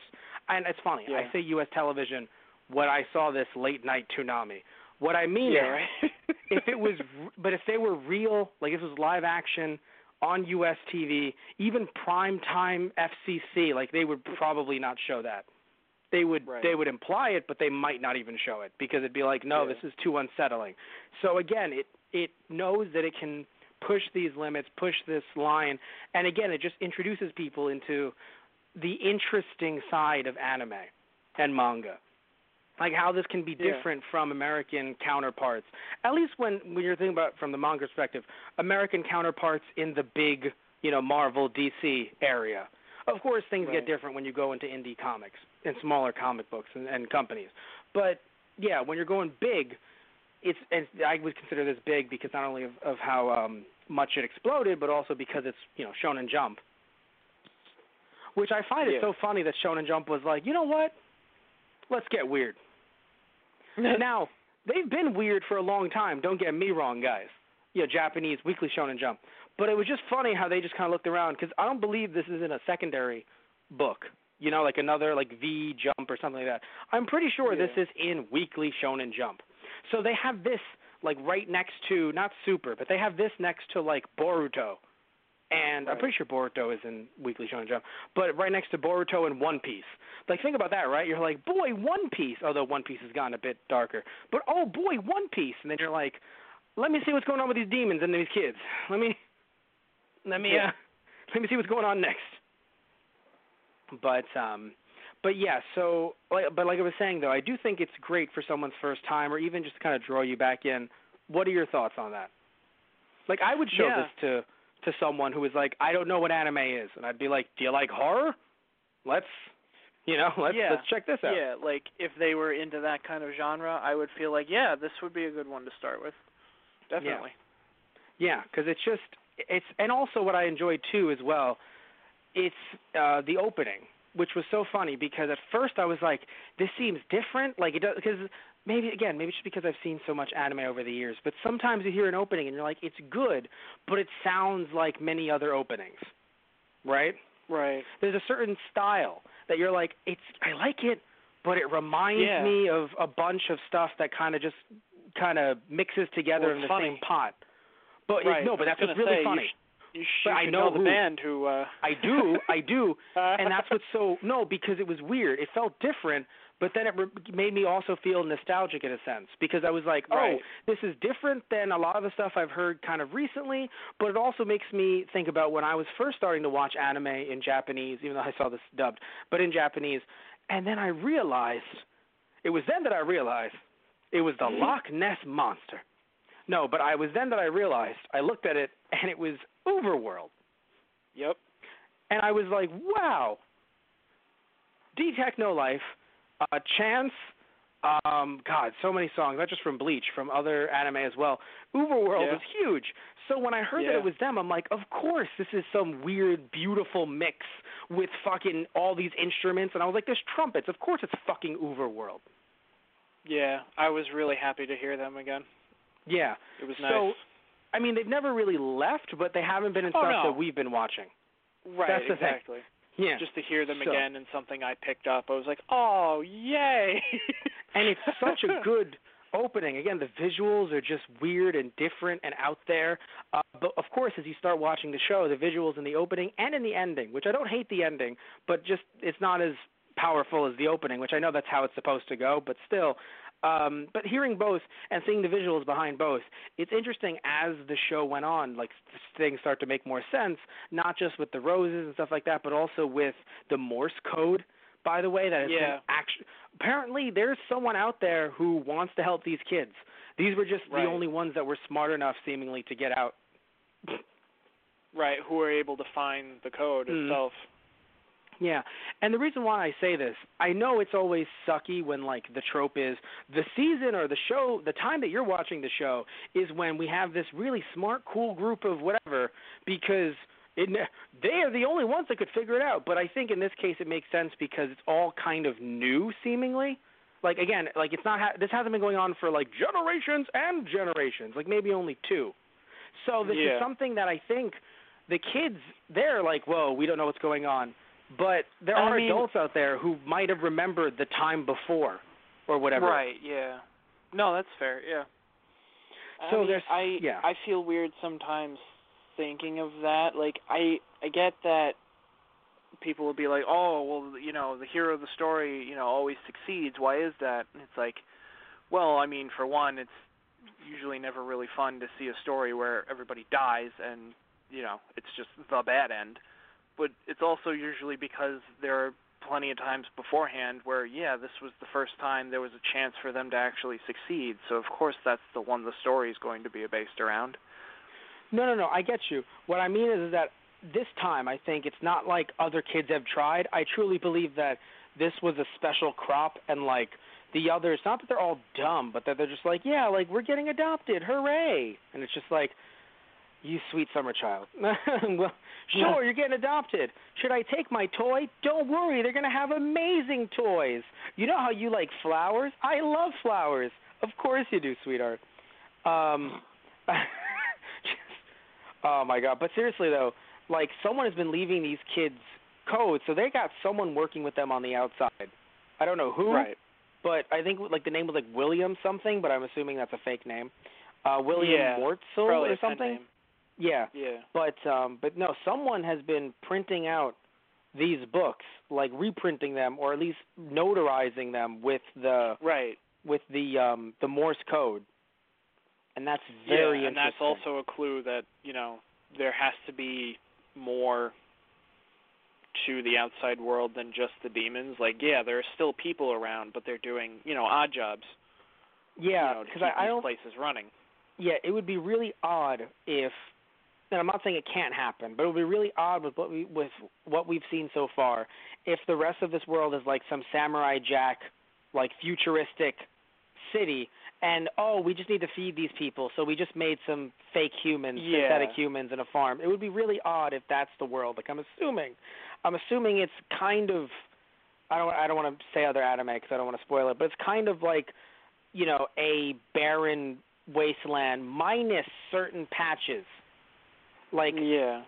And it's funny. Yeah. I say U.S. television when I saw this late night Toonami. What I mean Yeah. is, if it was, but if they were real, like if it was live action on U.S. TV, even prime time FCC, like they would probably not show that. They would Right. they would imply it, but they might not even show it because it'd be like, no, Yeah. this is too unsettling. So again, it it knows that it can push these limits, push this line, and again, it just introduces people into the interesting side of anime and manga. Like how this can be Yeah. different from American counterparts. At least when when you're thinking about it from the manga perspective, American counterparts in the big, you know, Marvel DC area. Of course, things Right. get different when you go into indie comics and smaller comic books and, and companies. But yeah, when you're going big, it's and I would consider this big because not only of, of how um, much it exploded, but also because it's you know Shonen Jump. Which I find Yeah. it so funny that Shonen Jump was like, you know what? Let's get weird. now they've been weird for a long time. Don't get me wrong, guys. You know, Japanese Weekly Shonen Jump. But it was just funny how they just kind of looked around because I don't believe this is in a secondary book. You know, like another like V Jump or something like that. I'm pretty sure Yeah. this is in Weekly Shonen Jump. So they have this like right next to not Super, but they have this next to like Boruto. And I'm pretty sure Boruto is in Weekly Shonen Jump, but right next to Boruto and One Piece. Like think about that, right? You're like, boy, One Piece. Although One Piece has gotten a bit darker, but oh boy, One Piece. And then you're like, let me see what's going on with these demons and these kids. Let me, let me, Yeah. uh, let me see what's going on next. But um, but yeah. So, like, but like I was saying though, I do think it's great for someone's first time, or even just to kind of draw you back in. What are your thoughts on that? Like, I would show Yeah. this to to someone who was like, I don't know what anime is, and I'd be like, Do you like horror? Let's You know, let's Yeah. let's check this out. Yeah, like if they were into that kind of genre, I would feel like, yeah, this would be a good one to start with. Definitely. Yeah, because it's just it's and also what I enjoyed too as well. It's uh the opening, which was so funny because at first I was like, this seems different. Like it does because maybe again maybe it's just because I've seen so much anime over the years. But sometimes you hear an opening and you're like, it's good, but it sounds like many other openings, right? Right. There's a certain style that you're like, it's I like it, but it reminds Yeah. me of a bunch of stuff that kind of just kind of mixes together Well, in the funny. same pot. But it- right. no, but that's what's really say, funny. You, you, sh- But I should know the who- band who. uh I do, I do, and that's what's so no because it was weird. It felt different, but then it re- made me also feel nostalgic in a sense because I was like, oh, Right. this is different than a lot of the stuff I've heard kind of recently. But it also makes me think about when I was first starting to watch anime in Japanese, even though I saw this dubbed, but in Japanese, and then I realized it was then that I realized it was the Loch Ness monster. No, but I was then that I realized I looked at it and it was UVERworld. Yep. And I was like, wow. D Techno Life, uh, Chance, um, God, so many songs, not just from Bleach, from other anime as well. UVERworld Yeah. was huge. So when I heard that it was them, I'm like, of course, this is some weird, beautiful mix with fucking all these instruments. And I was like, there's trumpets. Of course it's fucking UVERworld. Yeah, I was really happy to hear them again. Yeah. It was So. I mean, they've never really left, but they haven't been in Oh, stuff no. that we've been watching. right. that's the thing. exactly. Yeah. Just to hear them So- again and something I picked up, I was like, oh, yay! and it's such a good opening. Again, the visuals are just weird and different and out there. Uh, but of course, as you start watching the show, the visuals in the opening and in the ending, which I don't hate the ending, but just it's not as powerful as the opening, which I know that's how it's supposed to go, but still. Um, but hearing both and seeing the visuals behind both, it's interesting as the show went on, like things start to make more sense, not just with the roses and stuff like that, but also with the Morse code. By the way, that has Yeah. been act- apparently there's someone out there who wants to help these kids. These were just Right. the only ones that were smart enough, seemingly, to get out. right, who were able to find the code Mhm. itself. Yeah, and the reason why I say this, I know it's always sucky when like the trope is the season or the show, the time that you're watching the show is when we have this really smart, cool group of whatever because it, they are the only ones that could figure it out. But I think in this case it makes sense because it's all kind of new, seemingly. Like again, like it's not ha- this hasn't been going on for like generations and generations, like maybe only two. So this Yeah. is something that I think the kids they're like, whoa, we don't know what's going on. But there I are mean- adults out there who might have remembered the time before or whatever. Right. Yeah. No, that's fair. Yeah. So I mean, there's- I yeah. I feel weird sometimes thinking of that. Like I I get that people will be like, "Oh, well, you know, the hero of the story, you know, always succeeds. Why is that?" And it's like, well, I mean, for one, it's usually never really fun to see a story where everybody dies and, you know, it's just the bad end. But it's also usually because there are plenty of times beforehand where yeah this was the first time there was a chance for them to actually succeed so of course that's the one the story is going to be based around No, no, no. I get you. What I mean is, that this time I think it's not like other kids have tried. I truly believe that this was a special crop, and like the others, not that they're all dumb, but that they're just like, yeah, like we're getting adopted, hooray! And it's just like, you sweet summer child. well, sure, you're getting adopted. Should I take my toy? Don't worry, they're gonna have amazing toys. You know how you like flowers? I love flowers. Of course you do, sweetheart. Um, oh my god! But seriously though, like someone has been leaving these kids codes, so they got someone working with them on the outside. I don't know who, right but I think like the name was like William something, but I'm assuming that's a fake name. Uh, William Yeah, Wartzel or something. Yeah, yeah. But um, but no, someone has been printing out these books, like reprinting them, or at least notarizing them with the right. with the um, the Morse code, and that's very yeah and that's also a clue that you know there has to be more to the outside world than just the demons. Like yeah there are still people around but they're doing you know odd jobs. Yeah, you know, because I, I don't places running. Yeah, it would be really odd if and I'm not saying it can't happen, but it would be really odd with what we with what we've seen so far if the rest of this world is like some samurai jack like futuristic city and oh we just need to feed these people. So we just made some fake humans Yeah. synthetic humans in a farm. It would be really odd if that's the world. Like i'm assuming i'm assuming it's kind of i don't i don't want to say other anime because i don't want to spoil it but it's kind of like you know a barren wasteland minus certain patches like yeah.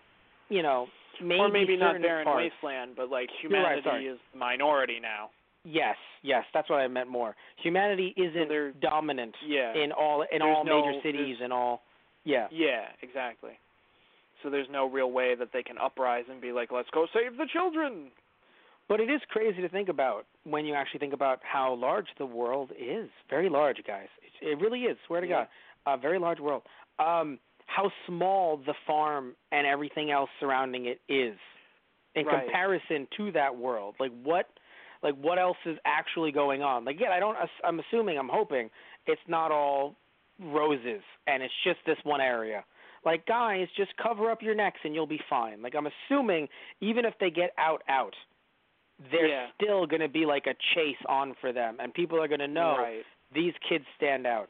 you know maybe or maybe not barren parts. wasteland, but like right, humanity sorry. is minority now. Yes, yes, that's what I meant more. Humanity isn't they're- dominant Yeah. in all in all no- major cities and all. Yeah, Yeah, exactly. So there's no real way that they can uprise and be like, "Let's go save the children." but it is crazy to think about when you actually think about how large the world is. Very large, guys. It, it really is. Swear to Yeah. God, a very large world. Um, how small the farm and everything else surrounding it is in Right. comparison to that world. Like what, like what else is actually going on? Like again, I don't. I'm assuming. I'm hoping it's not all roses and it's just this one area. Like guys, just cover up your necks and you'll be fine. Like I'm assuming even if they get out out, there's Yeah. still going to be like a chase on for them and people are going to know Right. these kids stand out.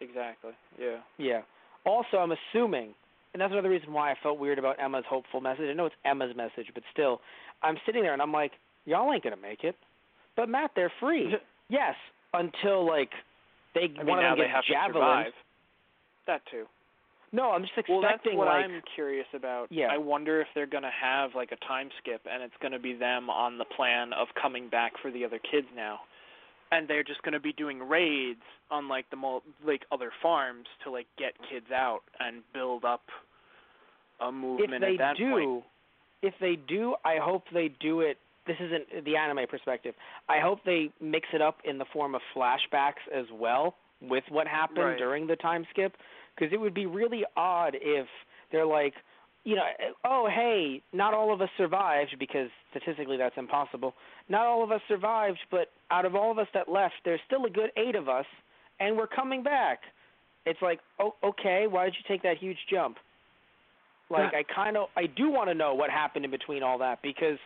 Exactly. Yeah. Yeah. Also, I'm assuming, and that's another reason why I felt weird about Emma's hopeful message. I know it's Emma's message, but still, I'm sitting there and I'm like, y'all ain't gonna make it. But Matt, they're free. yes, until like they I mean, one of them gets javelin. That too. No, I'm just expecting. Well, that's what like I'm curious about. Yeah. I wonder if they're going to have like a time skip and it's going to be them on the plan of coming back for the other kids now. And they're just going to be doing raids on like the mul- like other farms to like get kids out and build up a movement if they at that do, point. if they do, I hope they do it. This isn't the anime perspective. I hope they mix it up in the form of flashbacks as well with what happened Right. during the time skip, because it would be really odd if they're like, you know, oh hey, not all of us survived because statistically that's impossible. Not all of us survived, but out of all of us that left, there's still a good eight of us, and we're coming back. It's like, oh, okay, why did you take that huge jump? Like I kind of I do want to know what happened in between all that because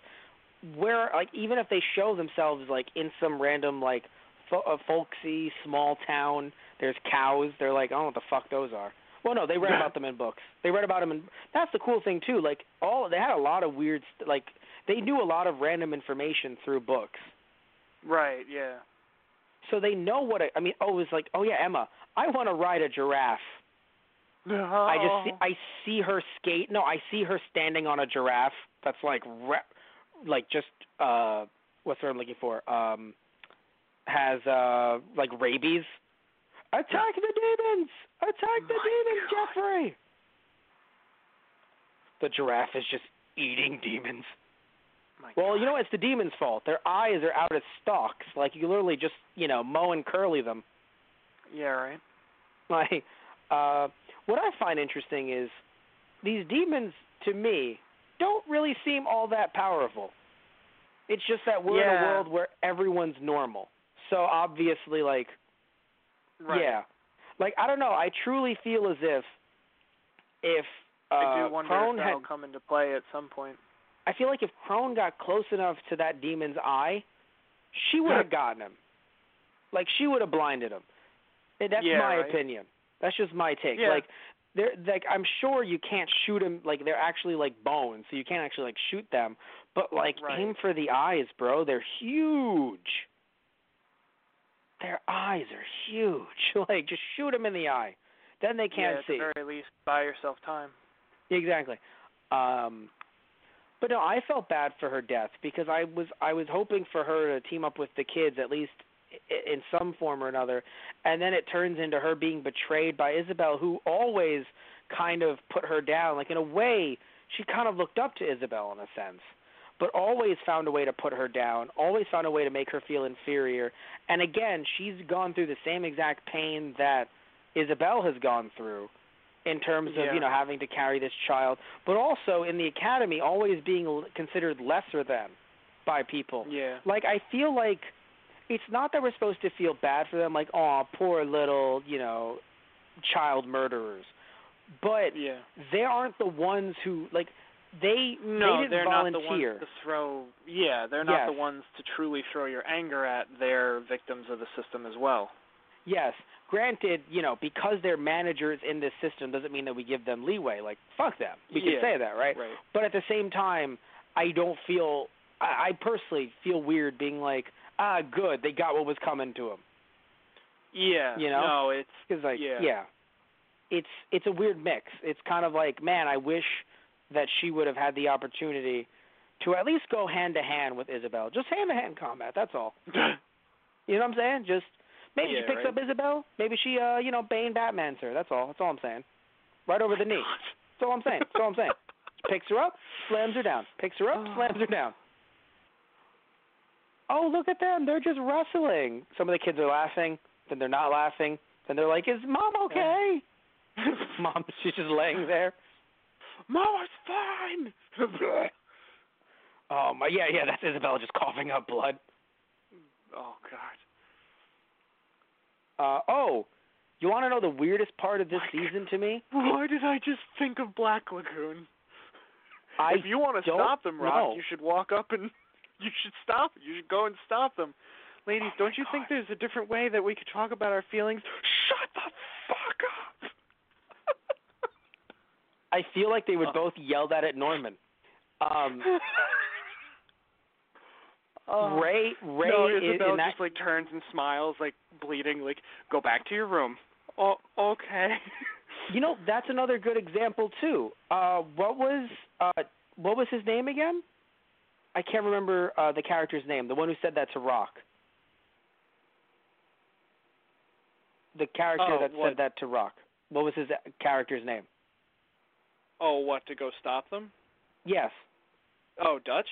where like even if they show themselves like in some random like fo- uh, folksy small town, there's cows. They're like I don't know what the fuck those are. Well, no, they read about them in books. They read about them and That's the cool thing too. Like all they had a lot of weird st- like they knew a lot of random information through books. Right, yeah. So they know what I, I mean. Oh, it's like, oh yeah, Emma, I want to ride a giraffe. No. I just see, I see her skate. No, I see her standing on a giraffe that's like re- like just uh what's the word I'm looking for? Um has uh like rabies. Attack the demons! Attack the My demons, God. Jeffrey! The giraffe is just eating demons. My Well, God. you know it's the demons' fault. Their eyes are out of stalks. Like you literally just, you know, mow and curly them. Yeah, right. Like, uh, what I find interesting is these demons, to me, don't really seem all that powerful. It's just that we're in a world where everyone's normal. So obviously, like, Right. yeah, like I don't know. I truly feel as if if uh, I do wonder Krone if that'll had, come into play at some point. I feel like if Krone got close enough to that demon's eye, she would have gotten him. Like she would have blinded him. And That's Yeah, my right. opinion. That's just my take. Yeah. Like they're like I'm sure you can't shoot him like they're actually like bones, so you can't actually like shoot them. But like Right. aim for the eyes, bro. They're huge. Their eyes are huge. like just shoot them in the eye. Then they can't yeah, at see. the very least, buy yourself time. Exactly. Um but no, I felt bad for her death because I was I was hoping for her to team up with the kids at least in some form or another, and then it turns into her being betrayed by Isabel, who always kind of put her down. Like in a way, she kind of looked up to Isabel in a sense, but always found a way to put her down. Always found a way to make her feel inferior. And again, she's gone through the same exact pain that Isabel has gone through in terms of Yeah. you know having to carry this child, but also in the academy always being considered lesser than by people. Yeah. Like I feel like it's not that we're supposed to feel bad for them, like oh poor little you know child murderers, but Yeah. they aren't the ones who like they No, they didn't they're volunteer. not the ones to throw. Yeah, they're not the ones to truly throw your anger at. They're victims of the system as well. Yes. Granted, you know, because they're managers in this system doesn't mean that we give them leeway. Like, fuck them. We Yeah. can say that, right? Right. But at the same time, I don't feel. I, I personally feel weird being like, ah, good, they got what was coming to them. Yeah. You know? No, it's Because like, Yeah. it's it's a weird mix. It's kind of like, man, I wish that she would have had the opportunity to at least go hand to hand with Isabel. Just hand to hand combat. That's all. You know what I'm saying? Just maybe Yeah, she picks right. up Isabel. Maybe she, uh, you know, Bane Batman's her. That's all. That's all I'm saying. Right over the knee. That's all I'm saying. That's all I'm saying. Picks her up, slams her down. Picks her up, Oh. slams her down. Oh, look at them. They're just wrestling. Some of the kids are laughing, then they're not laughing. Then they're like, "Is mom okay?" mom, she's just laying there. Mama's fine. Oh my, yeah, yeah. That's Isabel just coughing up blood. oh God. Uh, oh, you want to know the weirdest part of this season to me? Why did I just think of Black Lagoon? I if you want to stop them, Rock, know. you should walk up and you should stop. You should go and stop them. Ladies, Oh, don't you think there's a different way that we could talk about our feelings? Shut the fuck up. I feel like they would Uh. both yell that at Norman. Um, Oh. Ray, Ray no, is Isabel that. just like turns and smiles, like bleeding, like go back to your room. Oh, okay. You know, that's another good example too. Uh, what was uh, what was his name again? I can't remember uh, the character's name. The one who said that to Rock. The character Oh, that what? said that to Rock. What was his uh, character's name? Oh, what to go stop them? Yes, Oh, Dutch.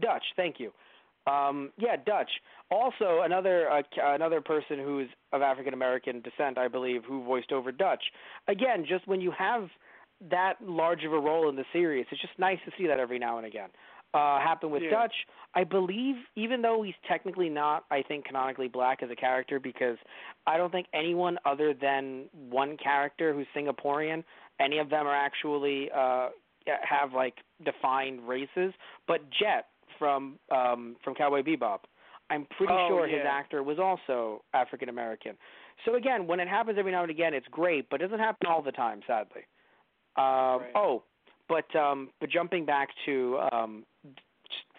Dutch. Thank you. Um, yeah, Dutch. Also, another uh, another person who's of African American descent, I believe, who voiced over Dutch. Again, just when you have that large of a role in the series, it's just nice to see that every now and again. Uh, happened with Yeah. Dutch. I believe, even though he's technically not, I think canonically black as a character, because I don't think anyone other than one character who's Singaporean, any of them are actually uh, have like defined races. But Jet from um, from Cowboy Bebop, I'm pretty Oh, sure his actor was also African American. So again, when it happens every now and again, it's great, but it doesn't happen all the time, sadly. Um, Right. Oh, but um, but jumping back to um,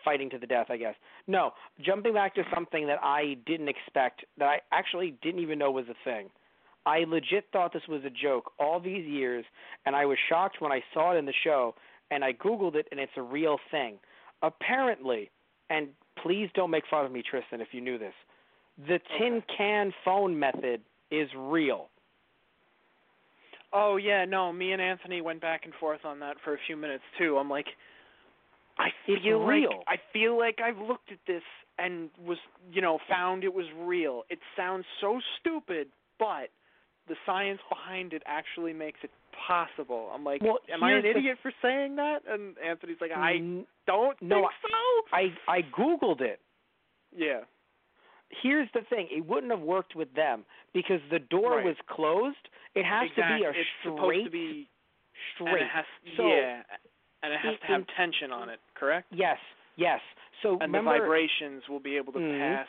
fighting to the death, I guess. No, jumping back to something that I didn't expect, that I actually didn't even know was a thing. I legit thought this was a joke all these years, and I was shocked when I saw it in the show, and I Googled it, and it's a real thing. Apparently, and please don't make fun of me, Tristan, if you knew this, the tin can phone method is real. Oh yeah, no, me and Anthony went back and forth on that for a few minutes too. I'm like I It's feel real. like I feel like I've looked at this and was, you know, found it was real. It sounds so stupid, but the science behind it actually makes it possible. I'm like, Well, am I an the- idiot for saying that? And Anthony's like, I don't no, think so. I I Googled it. Yeah. Here's the thing: it wouldn't have worked with them because the door Right. was closed. It has exactly. to be a it's supposed to be straight. it has So- yeah, and it has in- to have in- tension on it, correct? Yes, yes. So And remember, the vibrations will be able to Mhm. pass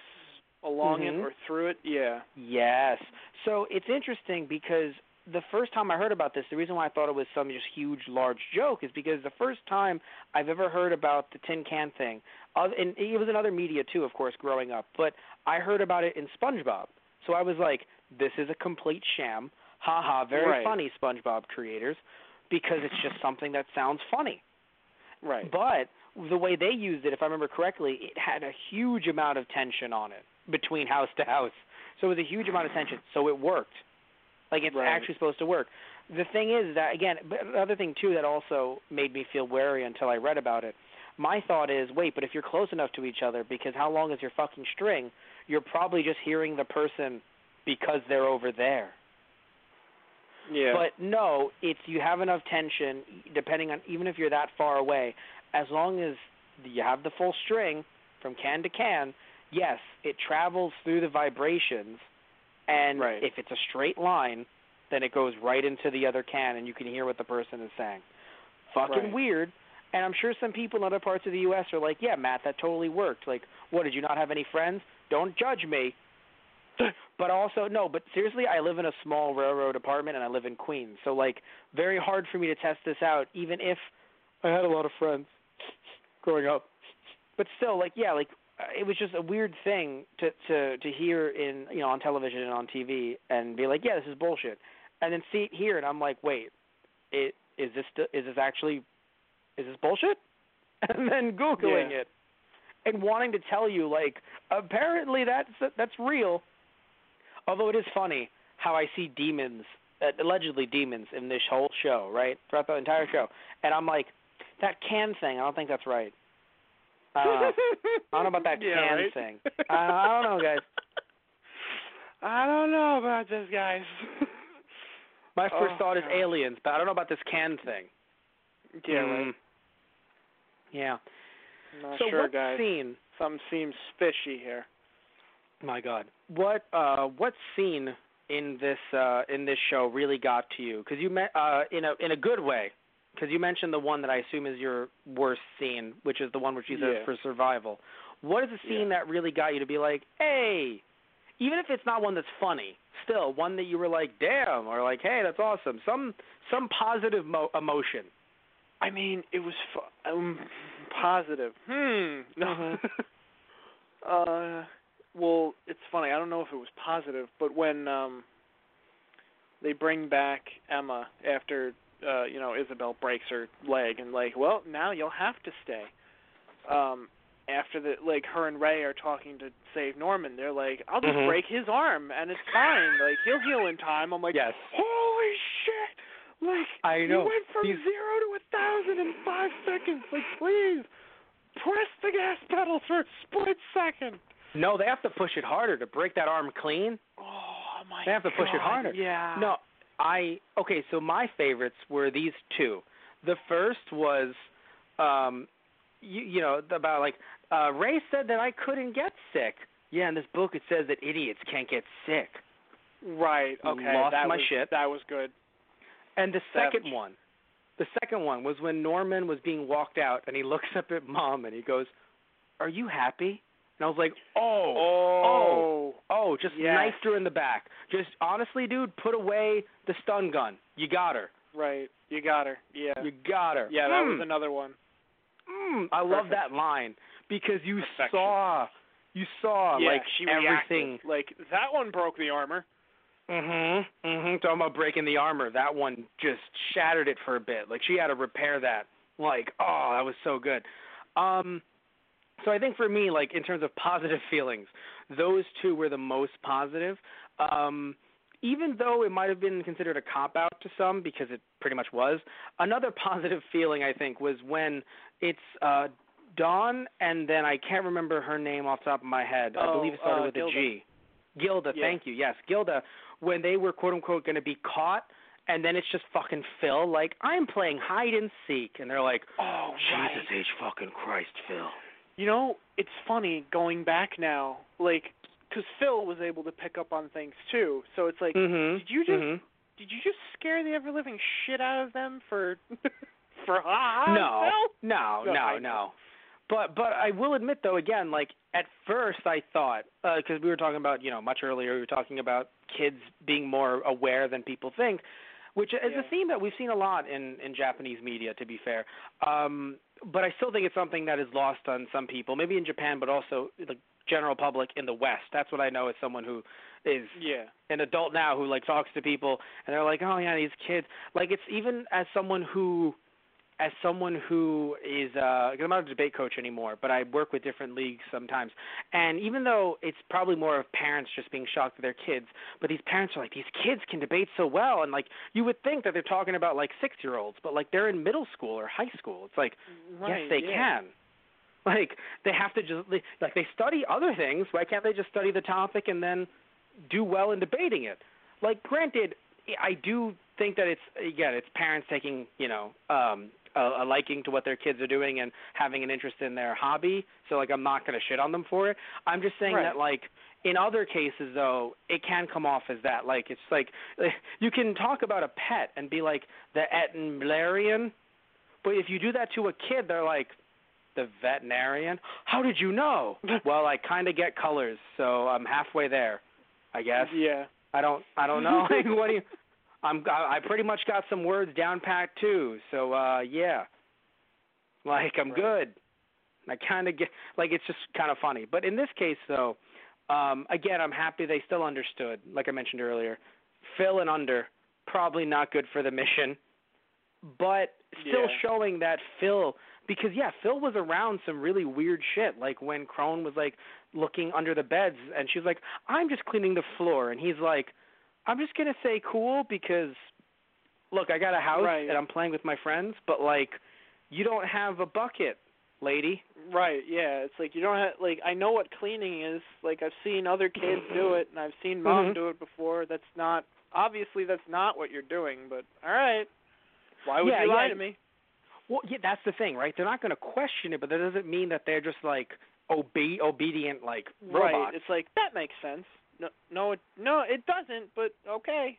along Mhm. it or through it. Yeah. Yes. So it's interesting because the first time I heard about this, the reason why I thought it was some just huge, large joke is because the first time I've ever heard about the tin can thing, oth- and it was in other media too, of course, growing up, but I heard about it in SpongeBob. So I was like, this is a complete sham. Ha ha, very Right. funny, SpongeBob creators, because it's just something that sounds funny. Right. But the way they used it, if I remember correctly, it had a huge amount of tension on it between house to house. So it was a huge amount of tension. So it worked. Like it's Right. actually supposed to work. The thing is that again, but another thing too that also made me feel wary until I read about it. My thought is, wait, but if you're close enough to each other, because how long is your fucking string? You're probably just hearing the person because they're over there. yeah. But no, it's you have enough tension, depending on even if you're that far away, as long as you have the full string from can to can. Yes, it travels through the vibrations, and Right. if it's a straight line, then it goes right into the other can and you can hear what the person is saying. Fucking Right. weird. And I'm sure some people in other parts of the U.S. are like, yeah, Matt, that totally worked. Like, what, did you not have any friends? Don't judge me. but also, no, but seriously, I live in a small railroad apartment and I live in Queens. So, like, very hard for me to test this out, even if I had a lot of friends growing up. But still, like, yeah, like, it was just a weird thing to to to hear in you know on television and on TV and be like, yeah, this is bullshit, and then see it here and I'm like, wait, it is this is this actually is this bullshit? And then googling Yeah. it and wanting to tell you like apparently that's that's real. Although it is funny how I see demons, uh, allegedly demons, in this whole show, right throughout the entire show, and I'm like, that can thing. I don't think that's right. Uh, I don't know about that Yeah, can right? thing. I, I don't know, guys. I don't know about this, guys. My first Oh, thought is God. aliens, but I don't know about this can thing. yeah, Mm. right. Yeah. Not so sure, what guys. scene? Something seems fishy here. My God, what uh, what scene in this uh, in this show really got to you? Because you met uh, in a in a good way. Because you mentioned the one that I assume is your worst scene, which is the one where she's Yeah. for survival. What is the scene Yeah. that really got you to be like, hey, even if it's not one that's funny, still one that you were like, damn, or like, hey, that's awesome. Some some positive mo- emotion. I mean, it was fu- um, positive. Hmm. No. Mhm. uh, well, it's funny. I don't know if it was positive, but when um they bring back Emma after uh, you know Isabel breaks her leg and like, well, now you'll have to stay. Um, after the like her and Ray are talking to save Norman, they're like, I'll just Mhm. break his arm and it's fine. Like he'll heal in time. I'm like, Yes. holy shit! Like I know. you went from These- zero to a thousand in five seconds. Like please, press the gas pedal for a split second. No, they have to push it harder to break that arm clean. Oh my God. They have to push it harder. Yeah. No, I okay. So my favorites were these two. The first was, um, you, you know, about like uh, Ray said that I couldn't get sick. Yeah, in this book it says that idiots can't get sick. Right. Okay. Lost that my was, shit. That was good. And the second one, the second one was when Norman was being walked out, and he looks up at Mom and he goes, "Are you happy?" And I was like, "Oh, Oh. oh, oh just Yes. knifed her in the back. Just honestly, dude, put away the stun gun. You got her. Right. You got her. Yeah. You got her. yeah. That Mm, was another one. mm, I love that line because you Perfection. saw, you saw yeah. like she everything. reacted. Like that one broke the armor. Mhm. Mhm. Talking about breaking the armor, that one just shattered it for a bit. Like she had to repair that. Like, oh, that was so good. Um so I think for me, like in terms of positive feelings, those two were the most positive. Um even though it might have been considered a cop out to some because it pretty much was, another positive feeling I think was when it's uh Don and then I can't remember her name off the top of my head. I Oh, believe it started uh, with Gilda. a G. Gilda, Yeah. thank you. Yes, Gilda when they were quote unquote going to be caught and then it's just fucking Phil like I'm playing hide and seek and they're like Oh, Jesus H fucking Christ Phil. You know, it's funny going back now, like, because Phil was able to pick up on things too. So it's like, Mhm. did you just Mhm. did you just scare the ever living shit out of them for for ha No. Phil? No, No, no, no. But but I will admit though again like at first I thought because we were talking about you know much earlier we were talking about kids being more aware than people think, which is Yeah. a theme that we've seen a lot in in Japanese media to be fair. Um, but I still think it's something that is lost on some people, maybe in Japan, but also the general public in the West. That's what I know as someone who is Yeah. an adult now who like talks to people and they're like, oh yeah, these kids. Like it's even as someone who, as someone who is, uh, I'm not a debate coach anymore, but I work with different leagues sometimes. And even though it's probably more of parents just being shocked at their kids, but these parents are like, these kids can debate so well, and like you would think that they're talking about like six year olds, but like they're in middle school or high school. It's like Right, yes, they yeah. can. Like they have to just like they study other things. Why can't they just study the topic and then do well in debating it? Like, granted, I do think that it's again, it's parents taking you know um, a, a liking to what their kids are doing and having an interest in their hobby. So like, I'm not going to shit on them for it. I'm just saying Right. that like In other cases, though, it can come off as that. Like it's like you can talk about a pet and be like the veterinarian, but if you do that to a kid, they're like the veterinarian. How did you know? well, I kind of get colors, so I'm halfway there, I guess. Yeah. I don't I don't know. like, what do you? I'm I pretty much got some words down pat too. So uh yeah. Like I'm Right. good. I kind of get like it's just kind of funny. But in this case though, um again, I'm happy they still understood. Like I mentioned earlier, Phil and under probably not good for the mission. But still Yeah. showing that Phil because yeah, Phil was around some really weird shit like when Krone was like looking under the beds and she's like, "I'm just cleaning the floor." And he's like, "I'm just going to say cool because look, I got a house Right. and I'm playing with my friends, but like you don't have a bucket, lady." Right, yeah. It's like you don't have like I know what cleaning is. Like I've seen other kids do it and I've seen mom Mhm. do it before. That's not obviously that's not what you're doing, but all right. Why would Yeah, you lie yeah. to me? Well, yeah, that's the thing, right? They're not going to question it, but that doesn't mean that they're just like obe- obedient like robots. Right. It's like that makes sense. No no it no, it doesn't, but okay.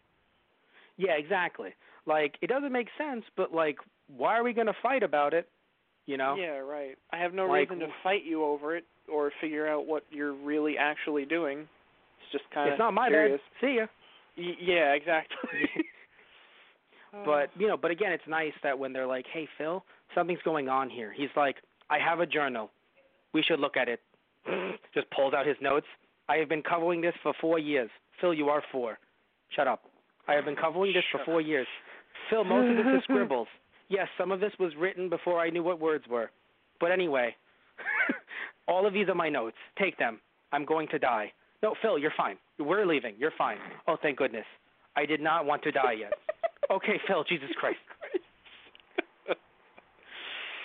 Yeah, exactly. Like it doesn't make sense, but like why are we going to fight about it? You know? Yeah, right. I have no Like- reason to fight you over it or figure out what you're really actually doing. It's just kind of it's not my curious. bad. See ya. Y- yeah, exactly. But you know, but again, it's nice that when they're like, "Hey, Phil, something's going on here," he's like, "I have a journal. We should look at it." Just pulls out his notes. I have been covering this for four years. Phil, you are four. Shut up. I have been covering this for Shut four years. Phil, most of this is scribbles. Yes, some of this was written before I knew what words were. But anyway, all of these are my notes. Take them. I'm going to die. No, Phil, you're fine. We're leaving. You're fine. Oh, thank goodness. I did not want to die yet. Okay, Phil, Jesus Christ.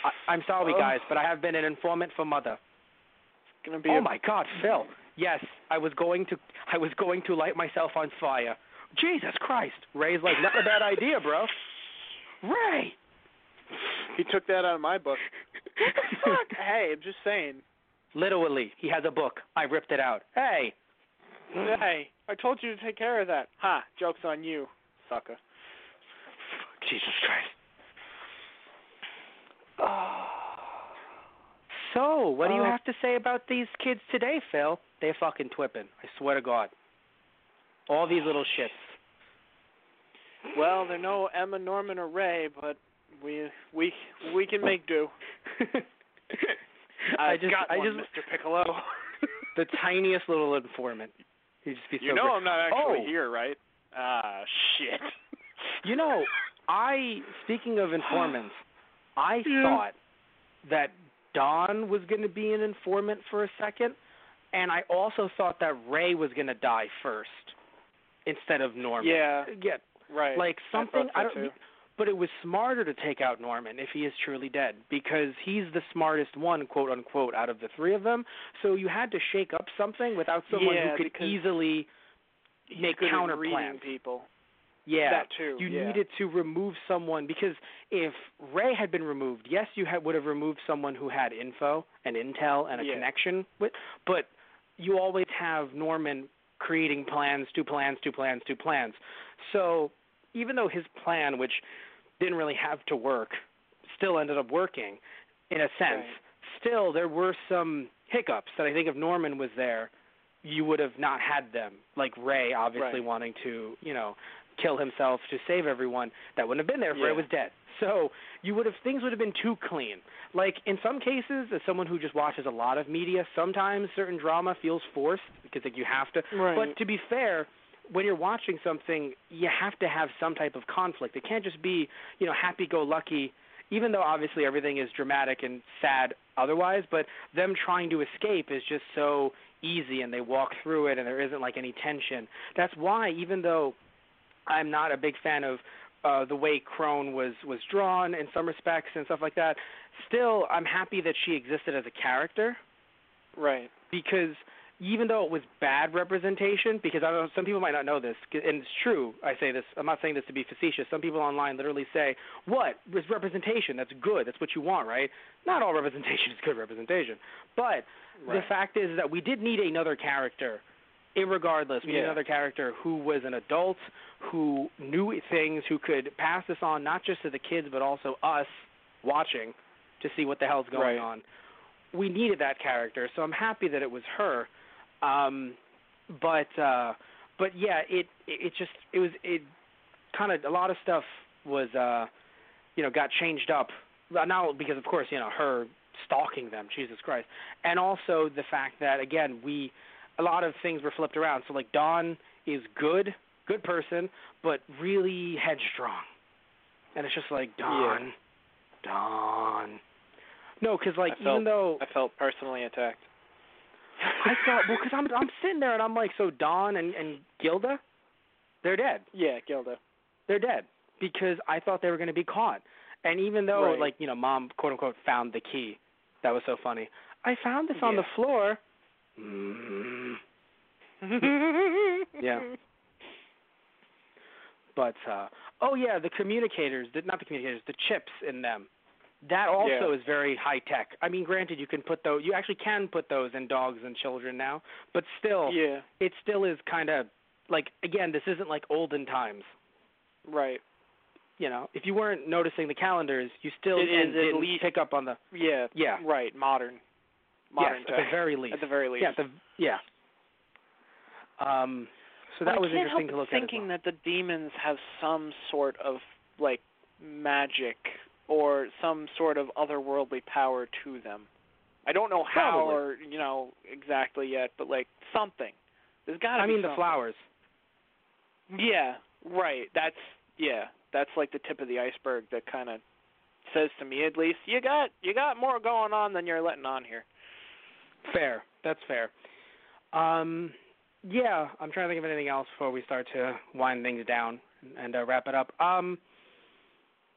I, I'm sorry, Oh. guys, but I have been an informant for Mother. It's gonna be Oh a my God, Phil. Yes, I was going to. I was going to light myself on fire. Jesus Christ. Ray's like, not a bad idea, bro. Ray. He took that out of my book. Fuck. hey, I'm just saying. Literally, he has a book. I ripped it out. Hey. Hey, I told you to take care of that. Ha, joke's on you, sucker. Jesus Christ. Ah. So, what do you Uh, have to say about these kids today, Phil? They're fucking twipping. I swear to God. All these little shits. Well, they're no Emma, Norman, or Ray, but we we we can make do. I just, got I one, just, Mr. Piccolo. the tiniest little informant. He'd just be so you know. I'm not actually Oh. here, right? Ah, shit. You know, I speaking of informants, I Yeah. thought that Don was going to be an informant for a second, and I also thought that Ray was going to die first instead of Norman. Yeah, Yeah, right. like something I, I, don't. too. But it was smarter to take out Norman if he is truly dead because he's the smartest one, quote unquote, out of the three of them. So you had to shake up something without someone Yeah, who could easily make counter plans. people. Yeah, That too. you yeah. needed to remove someone because if Ray had been removed, yes, you had, would have removed someone who had info and intel and a Yeah. connection with, but you always have Norman creating plans, two plans, two plans, two plans. So even though his plan, which didn't really have to work, still ended up working in a sense. Right. Still, there were some hiccups that I think if Norman was there, you would have not had them. Like Ray, obviously Right. wanting to, you know, kill himself to save everyone. That wouldn't have been there if Yeah. was dead. So you would have things would have been too clean. Like in some cases, as someone who just watches a lot of media, sometimes certain drama feels forced because like you have to. Right. But to be fair, when you're watching something, you have to have some type of conflict. It can't just be, you know, happy-go-lucky. Even though obviously everything is dramatic and sad otherwise, but them trying to escape is just so easy, and they walk through it, and there isn't like any tension. That's why, even though I'm not a big fan of uh, the way Krone was was drawn in some respects and stuff like that, still I'm happy that she existed as a character right. because even though it was bad representation, because I don't know, some people might not know this, and it's true. I say this. I'm not saying this to be facetious. Some people online literally say, "What is representation? That's good. That's what you want, right?" Not all representation is good representation, but the fact is that we did need another character Irregardless, we need another character who was an adult, who knew things, who could pass this on not just to the kids but also us watching to see what the hell's going Right. on. We needed that character, so I'm happy that it was her. Um, but uh, but yeah, it it just it was it kind of a lot of stuff was uh, you know got changed up. Not because of course you know her stalking them, Jesus Christ, and also the fact that again we a lot of things were flipped around. So like Don is good, good person, but really headstrong, and it's just like Dawn, Don. No, because like I felt- even though I felt personally attacked. I thought, well, because I'm I'm sitting there and I'm like, so Don and and Gilda, they're dead. Yeah, Gilda. They're dead because I thought they were going to be caught. And even though, Right. like you know, mom quote unquote found the key, that was so funny. I found this on the floor. Mm. Yeah. But uh oh yeah, the communicators, the, not the communicators, the chips in them. That also Yeah. is very high tech. I mean, granted, you can put those. You actually can put those in dogs and children now, but still, Yeah. it still is kind of like again, this isn't like olden times. Right. You know, if you weren't noticing the calendars, you still It is at didn't least- pick up on the Yeah. Yeah. Right. Modern. Modern yes, at tech. the very least. At the very least. Yeah, the yeah. Um, so that I was can't interesting help to look thinking at. as well. that the demons have some sort of like magic or some sort of otherworldly power to them. I don't know how Probably. or you know exactly yet, but like something. There's got to be. I be mean, the flowers. Yeah, right. That's yeah. That's like the tip of the iceberg that kind of says to me at least you got you got more going on than you're letting on here. Fair. That's fair. Um, yeah, I'm trying to think of anything else before we start to wind things down and uh, wrap it up. Um,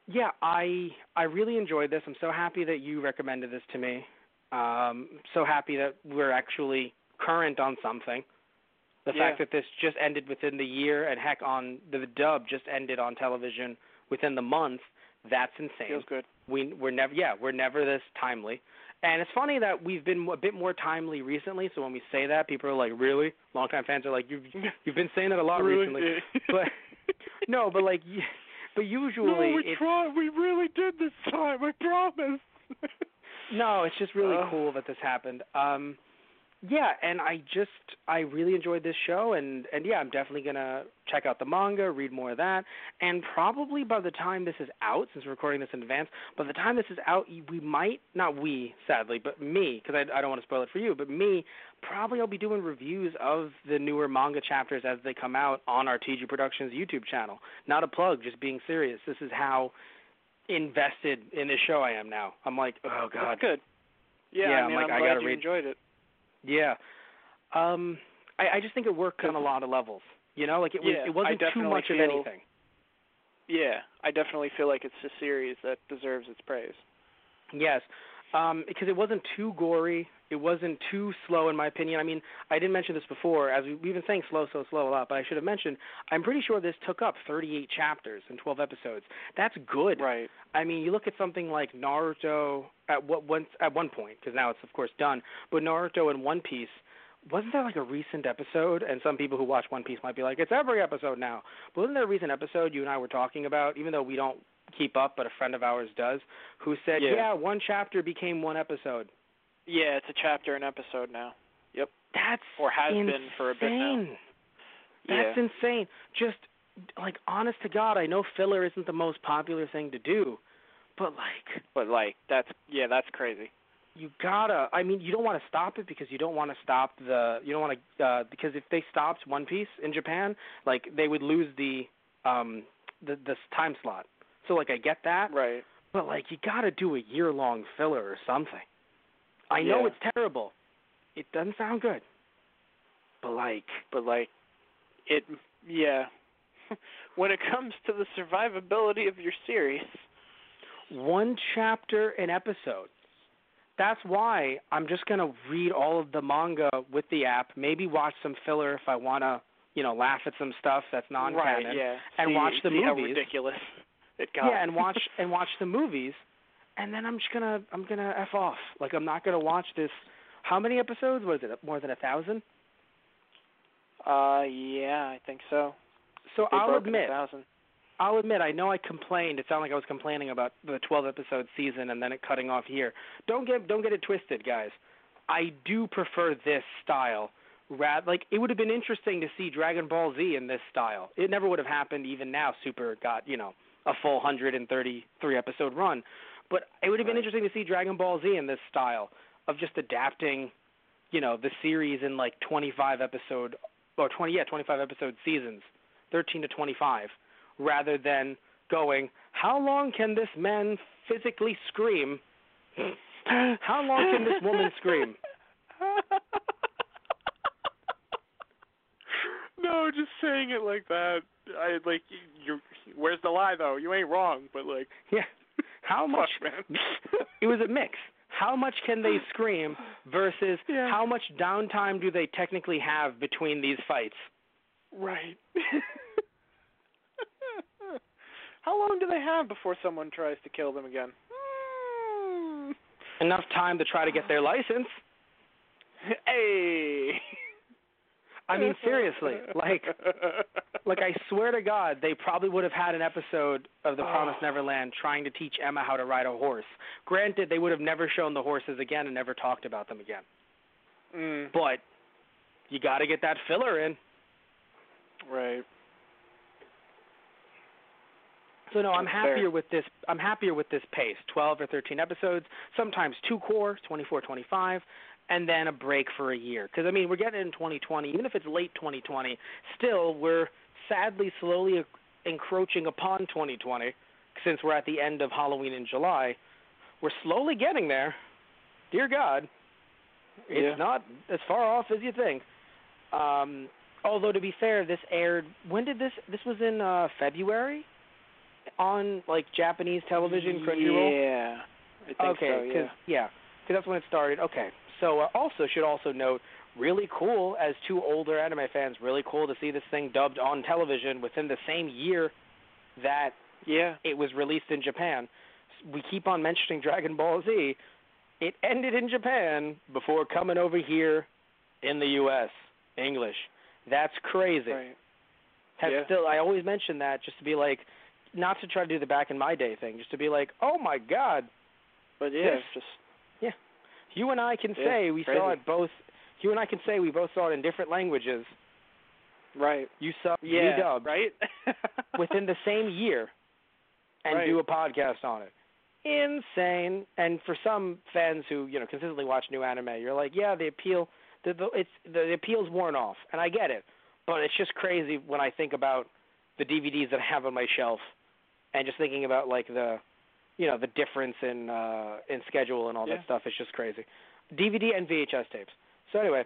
yeah, I I really enjoyed this. I'm so happy that you recommended this to me. Um, so happy that we're actually current on something. The Yeah. fact that this just ended within the year, and heck, on the dub just ended on television within the month. That's insane Feels good. we we're never yeah we're never this timely and it's funny that we've been a bit more timely recently so when we say that people are like really longtime fans are like you've you've been saying that a lot recently but no but like but usually it's tried. We really did this time. I promise. no it's just really Ugh. cool that this happened um yeah and i just i really enjoyed this show and and yeah i'm definitely going to check out the manga read more of that. And probably by the time this is out since we're recording this in advance by the time this is out we might not we sadly but me because I, I don't want to spoil it for you but me probably i'll be doing reviews of the newer manga chapters as they come out on our tg productions youtube channel. Not a plug just being serious. This is how invested in this show i am now. I'm like oh god. That's good. Yeah, Yeah, I I'm like, I'm I gotta you read- enjoyed it. Yeah. Um I, I just think it worked on a lot of levels. You know, like it was Yeah, it wasn't too much of anything. Yeah, I definitely feel like it's a series that deserves its praise. Yes. Um, because it wasn't too gory. It wasn't too slow, in my opinion. I mean, I didn't mention this before, as we, we've been saying slow, so slow a lot, but I should have mentioned, I'm pretty sure this took up 38 chapters and 12 episodes. That's good. Right. I mean, you look at something like Naruto at what once at one point, because now it's of course done. But Naruto and One Piece, wasn't there like a recent episode? And some people who watch One Piece might be like, it's every episode now. But wasn't there a recent episode you and I were talking about? Even though we don't keep up, but a friend of ours does, who said, Yeah. one chapter became one episode. Yeah, it's a chapter an episode now. Yep. That's Or has insane. been for a bit now. That's yeah. insane. Just like honest to God, I know filler isn't the most popular thing to do, but like But like that's yeah, that's crazy. you gotta i mean you don't want to stop it because you don't want to stop the you don't want to uh because if they stopped one piece in japan like they would lose the um the the time slot so like i get that Right. but like you gotta do a year long filler or something i know Yeah. it's terrible it doesn't sound good but like But like it yeah. when it comes to the survivability of your series, one chapter an episode. That's why I'm just gonna read all of the manga with the app. Maybe watch some filler if I wanna, you know, laugh at some stuff that's non-canon. right, yeah. and see, watch the see how movies. ridiculous it got. Yeah, and watch and watch the movies, and then I'm just gonna I'm gonna f off. Like I'm not gonna watch this. How many episodes was it? More than a thousand? Uh, yeah, I think so. So They I'll broke it a admit. I'll admit, I know I complained. It sounded like I was complaining about the 12 episode season and then it cutting off here. Don't get don't get it twisted, guys. I do prefer this style. Rad, like it would have been interesting to see Dragon Ball Z in this style. It never would have happened. Even now, Super got you know a full 133 episode run, but it would have been Right. interesting to see Dragon Ball Z in this style of just adapting, you know, the series in like 25 episode or 20 yeah 25 episode seasons, 13 to 25 rather than going, how long can this man physically scream? how long can this woman scream? no, just saying it like that. I like you. Where's the lie though? You ain't wrong, but like, Yeah. How much? man. It was a mix. How much can they scream versus Yeah. how much downtime do they technically have between these fights? right. How long do they have before someone tries to kill them again? Enough time to try to get their license. Hey. I mean, seriously, like, like I swear to God, they probably would have had an episode of The Promised Oh. Neverland trying to teach Emma how to ride a horse. Granted, they would have never shown the horses again and never talked about them again. Mm, But you got to get that filler in. right. So no, I'm That's fair. happier with this. I'm happier with this pace. 12 or 13 episodes, sometimes two core, 24, 25, and then a break for a year. Because I mean, we're getting in 2020. Even if it's late 2020, still we're sadly slowly encroaching upon 2020. Since we're at the end of Halloween in July, we're slowly getting there. Dear God, it's Yeah. not as far off as you think. Um, although to be fair, this aired. When did this? This was in uh, February on like Japanese television, Crunchyroll. Yeah. I think okay, so, yeah. yeah, because that's when it started. Okay, so uh, also should also note, really cool as two older anime fans, really cool to see this thing dubbed on television within the same year that Yeah. it was released in Japan. We keep on mentioning Dragon Ball Z. It ended in Japan before coming over here in the U.S. English. That's crazy. Right. Has Yeah. still, I always mention that just to be like, not to try to do the back in my day thing, just to be like, oh my God, But yeah, it's just you and I can Yeah, say we crazy. saw it both. You and I can say we both saw it in different languages. right. You saw Yeah. Right. within the same year, and Right. do a podcast on it. Insane. And for some fans who you know consistently watch new anime, you're like, yeah, the appeal, the, the it's the, the appeal's worn off, and I get it. But it's just crazy when I think about the DVDs that I have on my shelf, and just thinking about like the, you know, the difference in uh in schedule and all Yeah. that stuff. It's just crazy. DVD and VHS tapes. So anyway,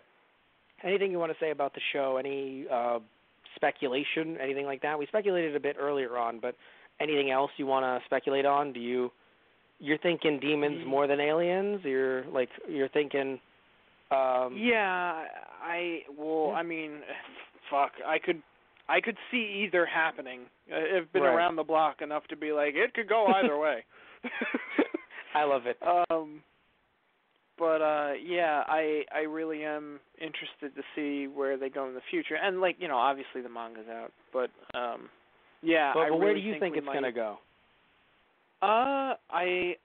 anything you want to say about the show? Any uh speculation, anything like that? We speculated a bit earlier on, but anything else you want to speculate on? Do you you're thinking demons Mm. more than aliens? You're like you're thinking um yeah, I well, Yeah. I mean, fuck, I could I could see either happening. I've been Right. around the block enough to be like it could go either way. I love it. um but uh yeah, I I really am interested to see where they go in the future. And like, you know, obviously the manga's out, but um yeah, but, I but where really do you think, think, it's might, going to go? Uh, I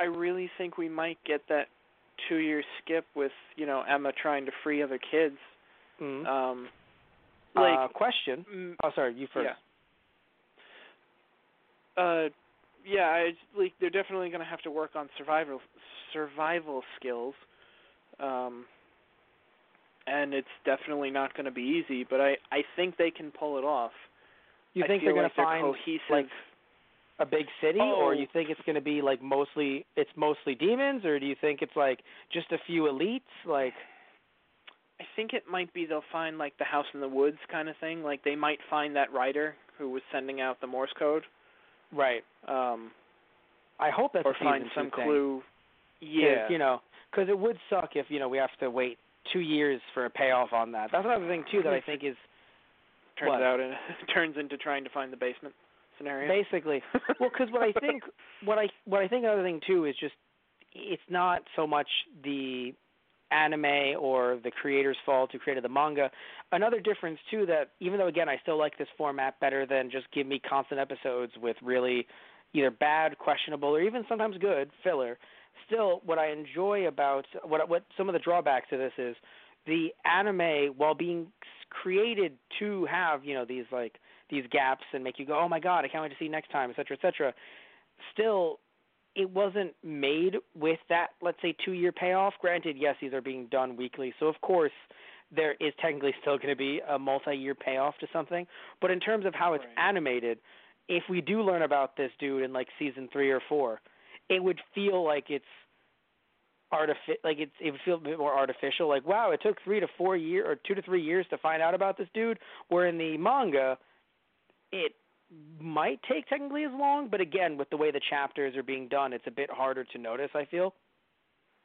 I really think we might get that two year skip with you know Emma trying to free other kids. Mm. Um, uh, like question. mm, Oh, sorry, you first. yeah. Uh, yeah, I like they're definitely going to have to work on survival survival skills. Um, and it's definitely not going to be easy, but I I think they can pull it off. You I think they're like to find cohesive. like a big city, or Oh. you think it's going to be like mostly it's mostly demons, or do you think it's like just a few elites? Like, I think it might be they'll find like the house in the woods kind of thing. Like they might find that writer who was sending out the Morse code, right? um, I hope that's or find some thing. clue. Yeah, you know, because it would suck if you know we have to wait two years for a payoff on that. That's another thing too that I think is turns what? out it turns into trying to find the basement scenario. basically well because what i think what i what i think another thing too is just it's not so much the anime or the creator's fault who created the manga. Another difference too that even though again I still like this format better than just give me constant episodes with really either bad, questionable, or even sometimes good filler. Still, what I enjoy about what what some of the drawbacks to this is the anime, while being created to have you know these like these gaps and make you go, oh my god, I can't wait to see next time, et cetera, et cetera. Still, it wasn't made with that let's say two year payoff. Granted, yes, these are being done weekly, so of course there is technically still going to be a multi year payoff to something. But in terms of how it's Right. animated, if we do learn about this dude in like season three or four, it would feel like it's artific like it's it would feel a bit more artificial. Like wow, it took three to four year or two to three years to find out about this dude. Where in the manga, it might take technically as long, but again, with the way the chapters are being done, it's a bit harder to notice. I feel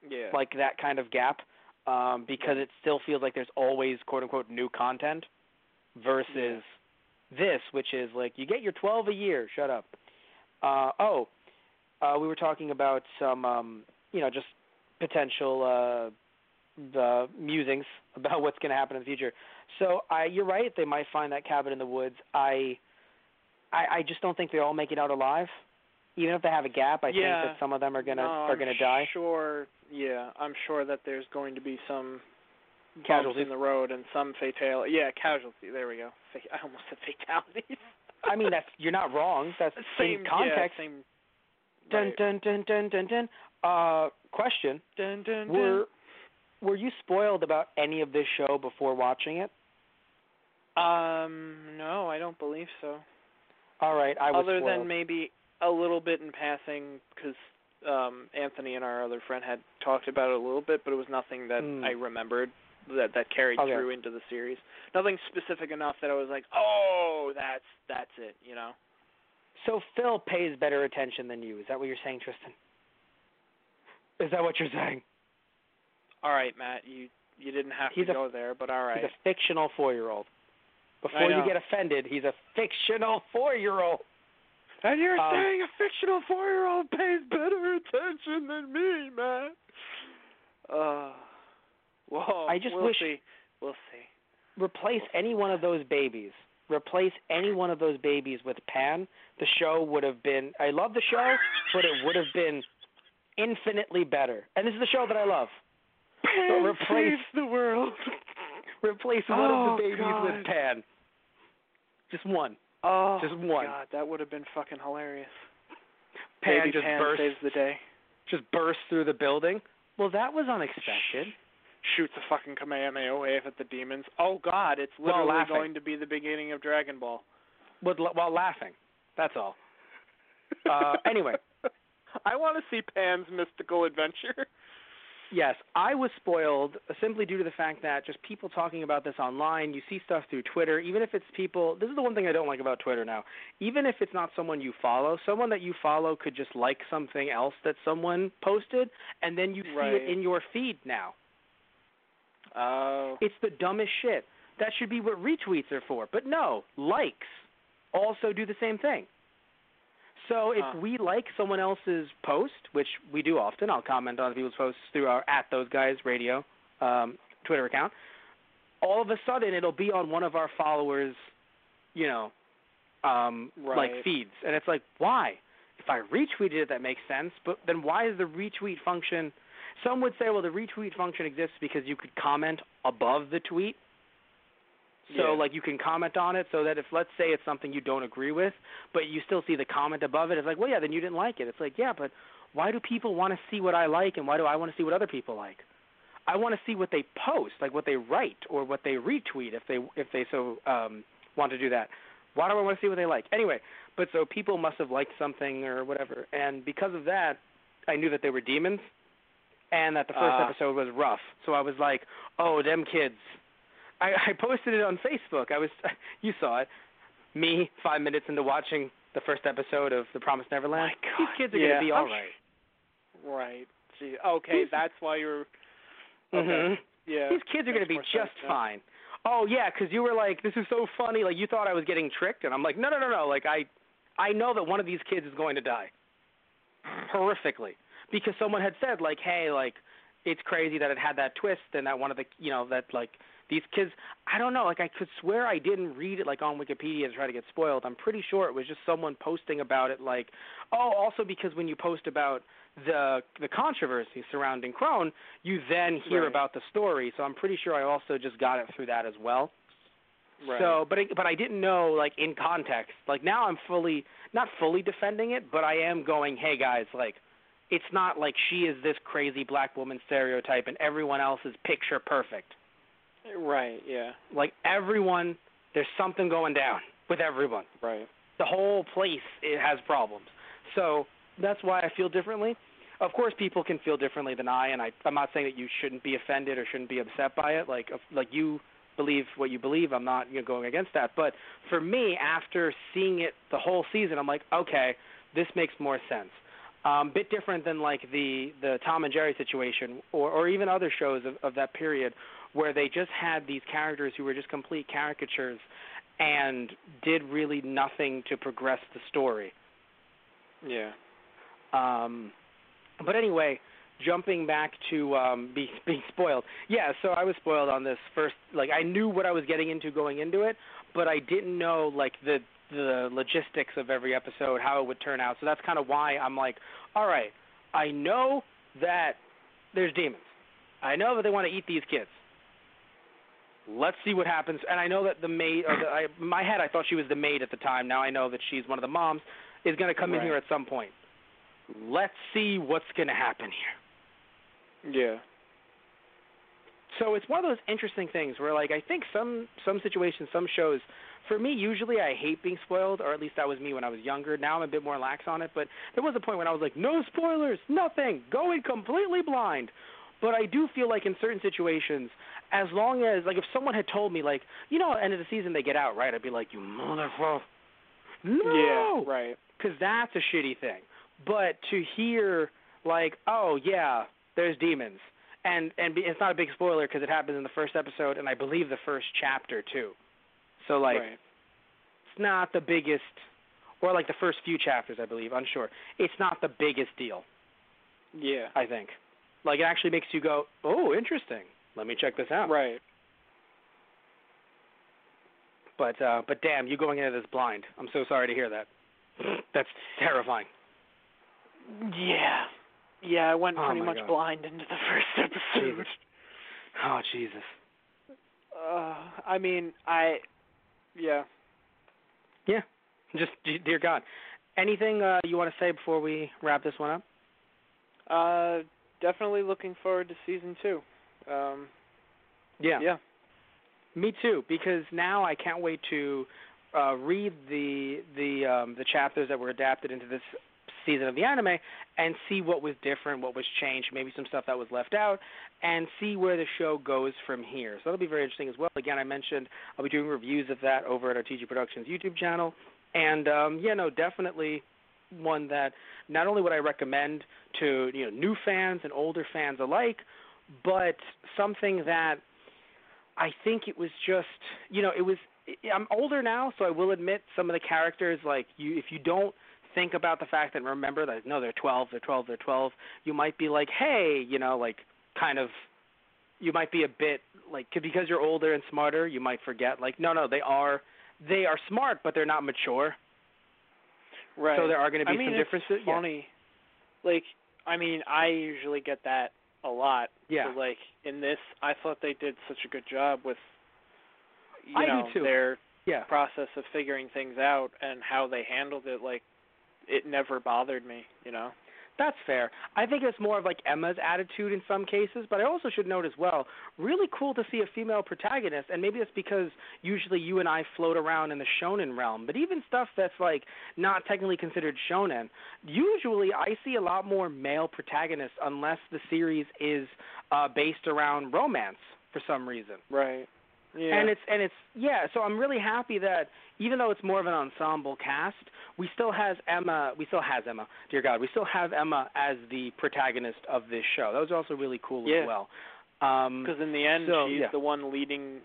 Yeah. like that kind of gap um, because it still feels like there's always quote unquote new content versus this, which is like you get your 12 a year. Shut up. Uh, oh, uh, we were talking about some, um, you know, just potential uh, the musings about what's going to happen in the future. So I, you're right. They might find that cabin in the woods. I, I, I just don't think they all make it out alive. Even if they have a gap, I Yeah. think that some of them are gonna no, are I'm gonna die. Sure. Yeah, I'm sure that there's going to be some Casualties. in the road and some fatality. Yeah, casualty. There we go. I almost said fatalities. I mean, that's you're not wrong. That's same in context. Yeah, same. Dun dun dun dun dun dun. Uh, question: Dun, dun, dun. Were were you spoiled about any of this show before watching it? Um, no, I don't believe so. All right, I was Other spoiled. than maybe a little bit in passing, because um, Anthony and our other friend had talked about it a little bit, but it was nothing that Hmm. I remembered that that carried Okay. through into the series. Nothing specific enough that I was like, oh, that's that's it, you know. So Phil pays better attention than you. Is that what you're saying, Tristan? Is that what you're saying? All right, Matt, you you didn't have He's to a- go there, but all right. He's a fictional four-year-old. Before you get offended, he's a fictional four-year-old. And you're Um, saying a fictional four-year-old pays better attention than me, man. Uh, whoa. I just we'll wish- see. We'll see. Replace any one of those babies. Replace any one of those babies with Pan. The show would have been. I love the show, but it would have been infinitely better. And this is the show that I love. Pan replace- saves the world. Replace one Oh, of the babies God. with Pan. Just one. Oh, Just one. God, that would have been fucking hilarious. Pan Baby just Pan bursts saves the day. just bursts through the building. Well, that was unexpected. Shoots a fucking Kamehameha wave at the demons. Oh God, it's literally going to be the beginning of Dragon Ball. With, while laughing. That's all. Uh, anyway. I want to see Pan's mystical adventure. Yes, I was spoiled simply due to the fact that just people talking about this online, you see stuff through Twitter, even if it's people, this is the one thing I don't like about Twitter now. Even if it's not someone you follow, someone that you follow could just like something else that someone posted, and then you see it in your feed now. Oh. It's the dumbest shit. That should be what retweets are for. But no, likes also do the same thing. So if we like someone else's post, which we do often, I'll comment on people's posts through our at those guys radio um, Twitter account. All of a sudden, it'll be on one of our followers, you know, um, like feeds, and it's like, why? If I retweeted it, that makes sense. But then why is the retweet function? Some would say, well, the retweet function exists because you could comment above the tweet. So Yeah. like you can comment on it so that if let's say it's something you don't agree with, but you still see the comment above it, it's like, well yeah, then you didn't like it. It's like, yeah, but why do people want to see what I like and why do I want to see what other people like? I want to see what they post, like what they write or what they retweet if they if they so um want to do that. Why do I want to see what they like? Anyway, but so people must have liked something or whatever. And because of that, I knew that they were demons and that the first Ah. episode was rough. So I was like, "Oh, them kids." I, I posted it on Facebook. I was, you saw it. Me, five minutes into watching the first episode of The Promised Neverland. My These kids are yeah. gonna be all right. Right. Gee. Okay, that's why you're. Okay. Mhm. Yeah. These kids are gonna be just sense fine. Oh yeah, 'cause you were like, "This is so funny." Like you thought I was getting tricked, and I'm like, "No, no, no, no." Like I, I know that one of these kids is going to die, horrifically, because someone had said like, "Hey, like, it's crazy that it had that twist and that one of the you know that like these kids I don't know like I could swear I didn't read it like on Wikipedia to try to get spoiled. I'm pretty sure it was just someone posting about it like oh also because when you post about the the controversy surrounding Krone, you then hear Right. about the story. So I'm pretty sure I also just got it through that as well. Right. So, but I, but I didn't know like in context. Like now I'm fully not fully defending it, but I am going, hey guys, like it's not like she is this crazy black woman stereotype and everyone else is picture perfect. Right. Yeah. Like everyone, there's something going down with everyone. Right. The whole place it has problems. So that's why I feel differently. Of course, people can feel differently than I, and I, I'm not saying that you shouldn't be offended or shouldn't be upset by it. Like, like you believe what you believe. I'm not you know, going against that. But for me, after seeing it the whole season, I'm like, okay, this makes more sense. Um, bit different than like the the Tom and Jerry situation, or or even other shows of, of that period, where they just had these characters who were just complete caricatures, and did really nothing to progress the story. Yeah. Um, but anyway, jumping back to um, be, being spoiled. Yeah, so I was spoiled on this first. Like I knew what I was getting into going into it, but I didn't know like the the logistics of every episode, how it would turn out. So that's kind of why I'm like, all right, I know that there's demons. I know that they want to eat these kids. Let's see what happens. And I know that the maid, or the, I, in my head, I thought she was the maid at the time. Now I know that she's one of the moms. Is going to come in here at some point. Let's see what's going to happen here. Yeah. So it's one of those interesting things where, like, I think some some situations, some shows, for me, usually I hate being spoiled, or at least that was me when I was younger. Now I'm a bit more lax on it, but there was a point when I was like, no spoilers, nothing, going completely blind. But I do feel like in certain situations, as long as like if someone had told me like, you know, at the end of the season they get out, right? I'd be like, you motherfucker, no, Yeah. Right. because that's a shitty thing. But to hear like, oh yeah, there's demons, and and be, it's not a big spoiler because it happens in the first episode, and I believe the first chapter too. So like, right. it's not the biggest, or like the first few chapters, I believe. Unsure. It's not the biggest deal. Yeah. I think. Like it actually makes you go, oh, interesting. Let me check this out. Right. But uh, but damn, you going into this blind. I'm so sorry to hear that. That's terrifying. Yeah. Yeah, I went Oh pretty my much God. blind into the first episode. Jesus. Oh Jesus. Uh, I mean, I, yeah. Yeah. Just dear God. Anything uh, you want to say before we wrap this one up? Uh, definitely looking forward to season two. Um, Yeah. yeah. Me too, because now I can't wait to uh, read the the um, the chapters that were adapted into this season of the anime and see what was different, what was changed, maybe some stuff that was left out, and see where the show goes from here. So that'll be very interesting as well. Again, I mentioned I'll be doing reviews of that over at our TG Productions YouTube channel, and um, yeah, no, definitely one that not only would I recommend to you know new fans and older fans alike, but something that I think it was just you know it was I'm older now, so I will admit some of the characters like you if you don't think about the fact that remember that no they're 12 they're 12 they're 12 you might be like hey you know like kind of you might be a bit like because you're older and smarter you might forget like no no they are they are smart but they're not mature Right. so there are going to be I mean, some differences Yeah. funny. Like, I mean, I usually get that a lot. Yeah. But like in this, I thought they did such a good job with, you I know, their yeah process of figuring things out and how they handled it. Like, it never bothered me. You know. That's fair. I think it's more of like Emma's attitude in some cases, but I also should note as well, really cool to see a female protagonist, and maybe that's because usually you and I float around in the shonen realm, but even stuff that's like not technically considered shonen, usually I see a lot more male protagonists unless the series is uh based around romance for some reason. Right. Yeah. And it's and it's yeah, so I'm really happy that even though it's more of an ensemble cast, we still has Emma we still has Emma, dear God, we still have Emma as the protagonist of this show. That was also really cool Yeah. as well. Um Because in the end, so, she's yeah. the one leading.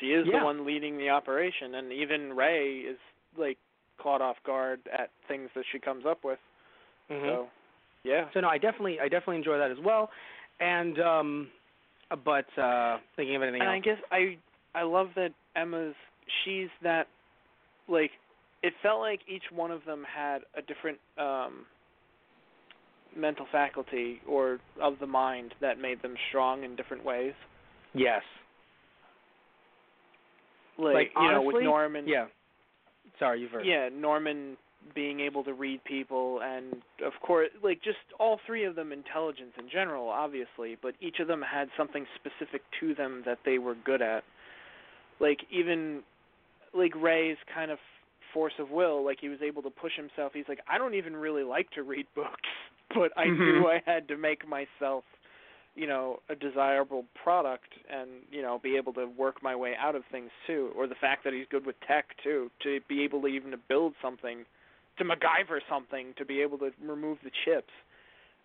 She is Yeah. the one leading the operation, and even Ray is like caught off guard at things that she comes up with. mhm. So, yeah. So no, I definitely I definitely enjoy that as well. And um, but uh, thinking of anything and else. I guess I I love that Emma's she's that like it felt like each one of them had a different um mental faculty or of the mind that made them strong in different ways. yes. Like, Like, you know, with Norman Yeah. Sorry, you first. yeah, Norman being able to read people and of course like just all three of them intelligence in general obviously but each of them had something specific to them that they were good at like even like Ray's kind of force of will like he was able to push himself. He's like I don't even really like to read books but I knew Mhm. I had to make myself you know a desirable product and you know be able to work my way out of things too. Or the fact that he's good with tech too to be able to even to build something to MacGyver something to be able to remove the chips.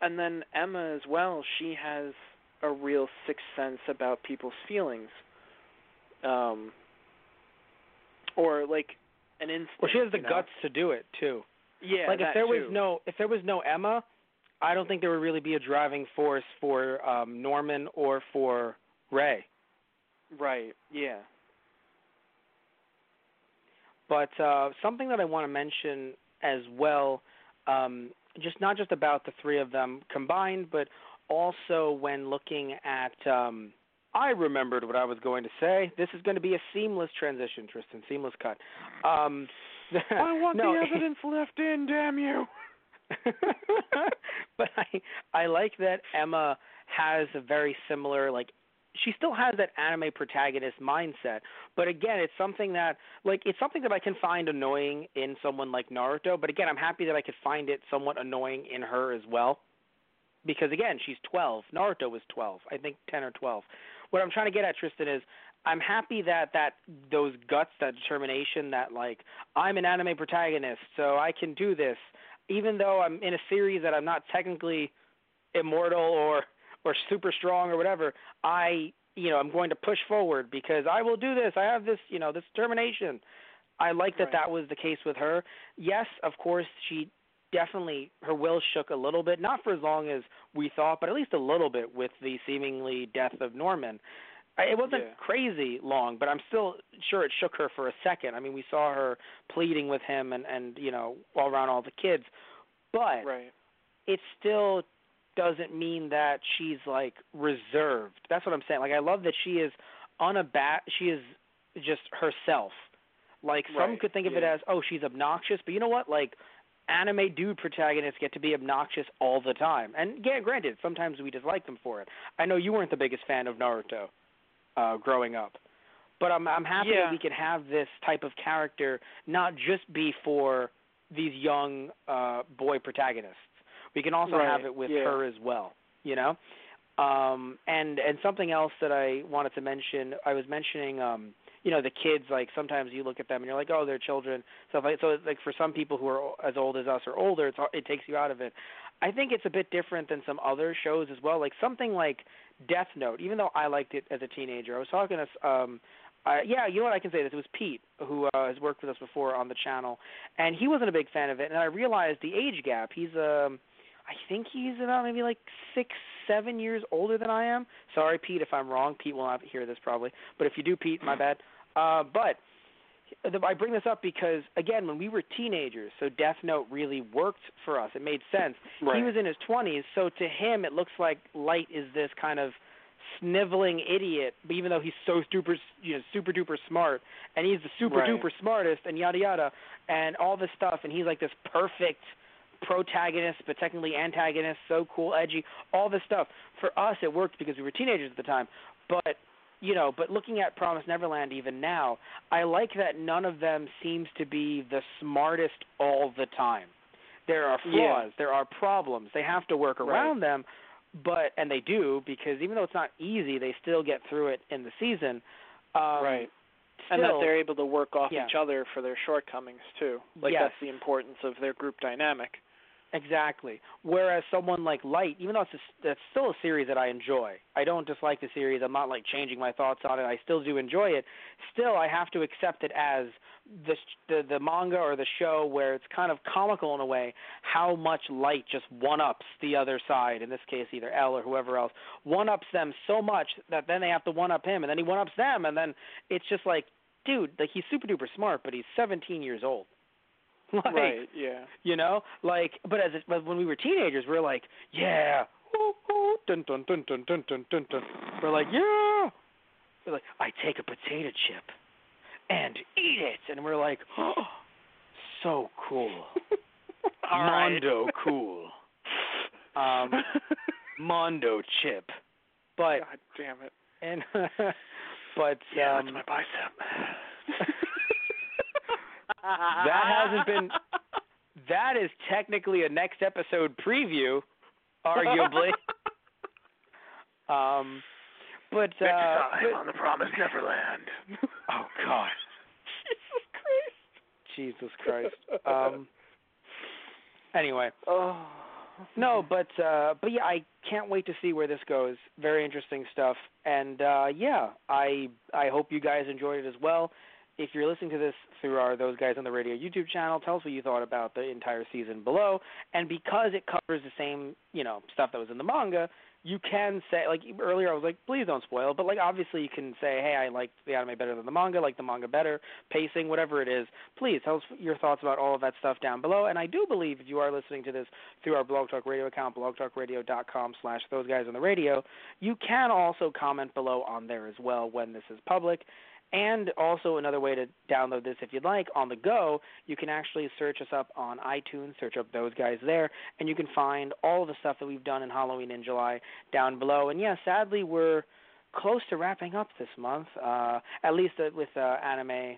And then Emma as well she has a real sixth sense about people's feelings um or like an instinct Well, she has the you know? guts to do it too. yeah like if there was no if there was no Emma, I don't think there would really be a driving force for um Norman or for Ray. right yeah But uh something that I want to mention as well, um, just not just about the three of them combined, but also when looking at um I remembered what I was going to say. This is going to be a seamless transition, Tristan, seamless cut. Um I want no, the evidence left in damn you but I I like that Emma has a very similar like she still has that anime protagonist mindset, but again, it's something that like it's something that I can find annoying in someone like Naruto, but again, I'm happy that I could find it somewhat annoying in her as well. Because again, she's 12. Naruto was 12. I think 10 or 12. What I'm trying to get at Tristan is I'm happy that that those guts, that determination that like I'm an anime protagonist, so I can do this even though I'm in a series that I'm not technically immortal or or super strong or whatever, I you know I'm going to push forward because I will do this. I have this you know this determination. I like that Right. that was the case with her. Yes, of course she definitely her will shook a little bit, not for as long as we thought, but at least a little bit with the seemingly death of Norman. It wasn't Yeah. crazy long, but I'm still sure it shook her for a second. I mean, we saw her pleading with him and and you know all around all the kids, but right it still doesn't mean that she's like reserved. That's what I'm saying. Like I love that she is unabat she is just herself. Like some Right, could think of it as, oh, she's obnoxious, but you know what? Like anime dude protagonists get to be obnoxious all the time. And yeah, granted, sometimes we dislike them for it. I know you weren't the biggest fan of Naruto uh growing up. But I'm I'm happy Yeah. that we can have this type of character not just be for these young uh boy protagonists. We can also Right, have it with yeah. her as well, you know? Um and and something else that I wanted to mention, I was mentioning um you know the kids like sometimes you look at them and you're like oh they're children stuff like so like for some people who are as old as us or older it's it takes you out of it i think it's a bit different than some other shows as well like something like death note even though i liked it as a teenager i was talking to um uh, yeah, you know what I can say this. It was Pete who uh, has worked with us before on the channel, and he wasn't a big fan of it. And I realized the age gap. He's um, I think he's about maybe like six, seven years older than I am. Sorry, Pete, if I'm wrong. Pete will not hear this probably, but if you do, Pete, my bad. Uh, but I bring this up because again, when we were teenagers, so Death Note really worked for us. It made sense. Right. He was in his 20s, so to him, it looks like Light is this kind of sniveling idiot, but even though he's so super, you know, super duper smart, and he's the super Right. duper smartest, and yada yada, and all this stuff, and he's like this perfect protagonist, but technically antagonist, so cool, edgy, all this stuff. For us, it worked because we were teenagers at the time, but you know, but looking at Promise Neverland even now, I like that none of them seems to be the smartest all the time. There are Yeah. flaws, there are problems. They have to work Right. around them, but and they do because even though it's not easy, they still get through it in the season. Um, right Still, and that they're able to work off Yeah. each other for their shortcomings too. Like Yes. that's the importance of their group dynamic. Exactly. Whereas someone like Light, even though it's, a, that's still a series that I enjoy, I don't dislike the series. I'm not like changing my thoughts on it. I still do enjoy it. Still, I have to accept it as the the, the manga or the show where it's kind of comical in a way. How much Light just one ups the other side. In this case, either L or whoever else one ups them so much that then they have to one up him, and then he one ups them, and then it's just like, dude, like he's super duper smart, but he's 17 years old. Like, right. Yeah. You know, like, but as it, but when we were teenagers, we are like, yeah, ooh, ooh, dun dun dun dun dun dun dun dun. We're like, yeah. We're like, I take a potato chip and eat it, and we're like, oh, so cool, Mondo cool, um, Mondo chip, but God damn it. and but Yeah, um, that's my bicep. That hasn't been that is technically a next episode preview arguably. Um but uh but- on the Promised Neverland. oh god. Jesus christ. Jesus Christ. um anyway. Oh. no but uh but yeah i can't wait to see where this goes. Very interesting stuff. And uh yeah i i hope you guys enjoyed it as well if you're listening to this through our those guys on the radio youtube channel tell us what you thought about the entire season below. And because it covers the same you know stuff that was in the manga you can say like earlier I was like please don't spoil but like obviously you can say hey I liked the anime better than the manga like the manga better pacing whatever it is. Please tell us your thoughts about all of that stuff down below. And I do believe if you are listening to this through our blog talk radio account blogtalkradio.com slash those guys on the radio you can also comment below on there as well when this is public and also another way to download this if you'd like on the go, you can actually search us up on iTunes, search up those guys there, and you can find all the stuff that we've done in Halloween in July down below. And yeah, sadly we're close to wrapping up this month, uh, at least uh, with uh, anime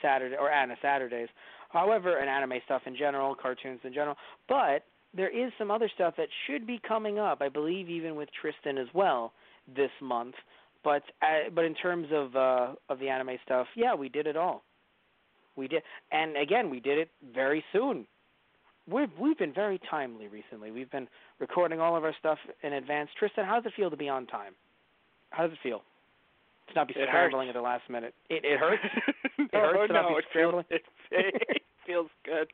Saturday or Anna Saturdays. However, and anime stuff in general, cartoons in general, but there is some other stuff that should be coming up. I believe even with Tristan as well this month. But uh, but in terms of uh, of the anime stuff, yeah, we did it all. We did, and again, we did it very soon. We've we've been very timely recently. We've been recording all of our stuff in advance. Tristan, how does it feel to be on time? How does it feel to not be It scrambling hurts. at the last minute? It it hurts. no, hurts to not no, be it feels, scrambling? it, it feels good.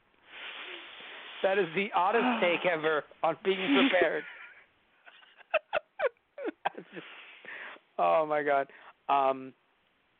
That is the oddest take ever on being prepared. Oh my god. Um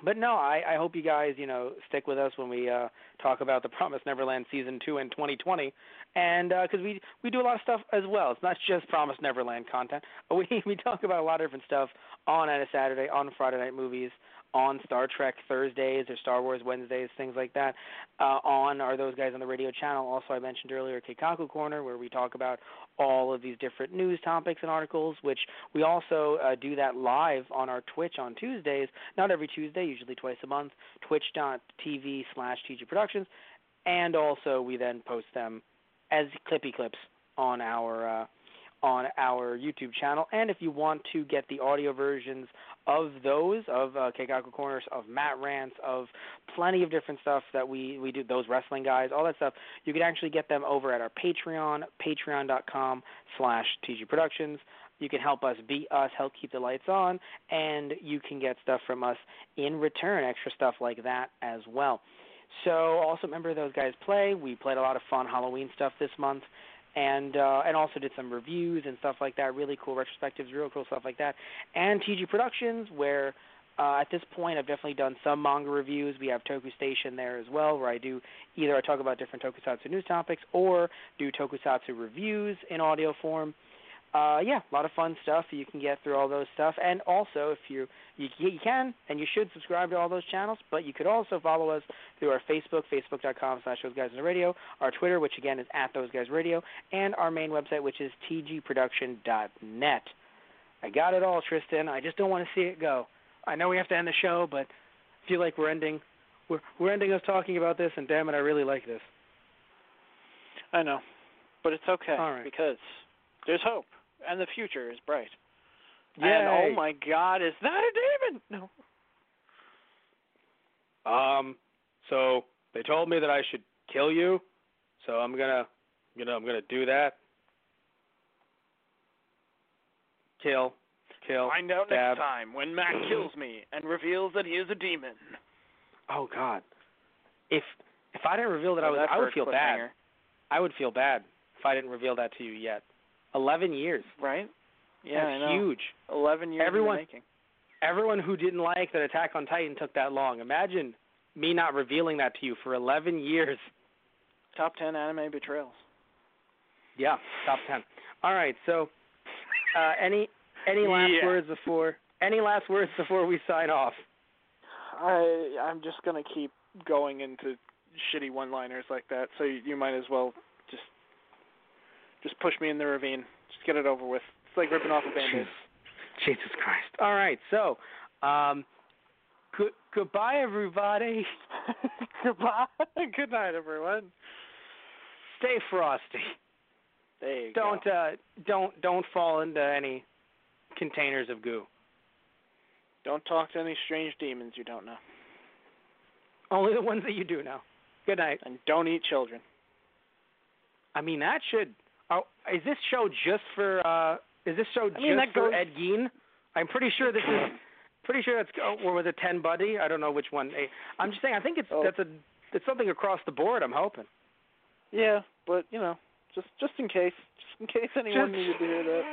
but no, I, I hope you guys, you know, stick with us when we uh talk about the Promise Neverland season 2 in 2020 and uh cuz we we do a lot of stuff as well. It's not just Promise Neverland content. We we talk about a lot of different stuff on a Saturday, on Friday night movies, on Star Trek Thursdays or Star Wars Wednesdays, things like that. Uh, on are those guys on the radio channel. Also, I mentioned earlier Keikaku Corner, where we talk about all of these different news topics and articles, which we also uh, do that live on our Twitch on Tuesdays. Not every Tuesday, usually twice a month. Twitch.tv slash TG Productions. And also, we then post them as clippy clips on our. Uh, on our YouTube channel. And if you want to get the audio versions of those, of uh, Keikaku Corners, of Matt Rants, of plenty of different stuff that we, we do, those wrestling guys, all that stuff, you can actually get them over at our Patreon, patreon.com slash TG Productions. You can help us be us, help keep the lights on, and you can get stuff from us in return, extra stuff like that as well. So also remember those guys play. We played a lot of fun Halloween stuff this month and uh, and also did some reviews and stuff like that. Really cool retrospectives, real cool stuff like that. And TG Productions, where uh, at this point I've definitely done some manga reviews. We have Toku Station there as well, where I do either I talk about different Tokusatsu news topics or do Tokusatsu reviews in audio form. Uh, yeah, a lot of fun stuff you can get through all those stuff. And also, if you you, you can and you should subscribe to all those channels, but you could also follow us through our Facebook, facebook.com slash those guys in the radio, our Twitter, which again is at those guys radio, and our main website, which is tgproduction.net. I got it all, Tristan. I just don't want to see it go. I know we have to end the show, but I feel like we're ending we're we're ending us talking about this, and damn it, I really like this. I know, but it's okay right. because there's hope and the future is bright. Yay. And oh my God, is that a demon? No. Um, so they told me that I should kill you, so I'm gonna You know, I'm gonna do that. Kill, kill. Find out stab. next time when Mac kills me and reveals that he is a demon. Oh God. If if I didn't reveal that I Well, was, that's I would feel bad. I would feel bad if I didn't reveal that to you yet. Eleven years. Right? Yeah, I know. huge. Eleven years Everyone- in the making. Everyone who didn't like that Attack on Titan took that long. Imagine me not revealing that to you for 11 years. Top ten anime betrayals. Yeah, top 10. All right, so uh, any any last Yeah. words before any last words before we sign off? I I'm just gonna keep going into shitty one-liners like that. So you, you might as well just push me in the ravine. Just get it over with. It's like ripping off a band-aid. Jesus Christ. All right, so um, good, goodbye, everybody. Goodbye. Good night, everyone. Stay frosty. There you Don't go. uh, don't don't fall into any containers of goo. Don't talk to any strange demons you don't know. Only the ones that you do know. Good night. And don't eat children. I mean, that should. Oh, is this show just for? uh Is this show I mean, just for goes- Ed Gein? I'm pretty sure this is. Pretty sure that's. oh, Or was it Ted Bundy? I don't know which one. I'm just saying. I think it's Oh. that's a. It's something across the board. I'm hoping. Yeah, but you know, just just in case, just in case anyone Just- needed to hear that.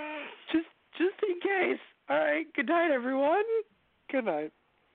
Just just in case. All right. Good night, everyone. Good night.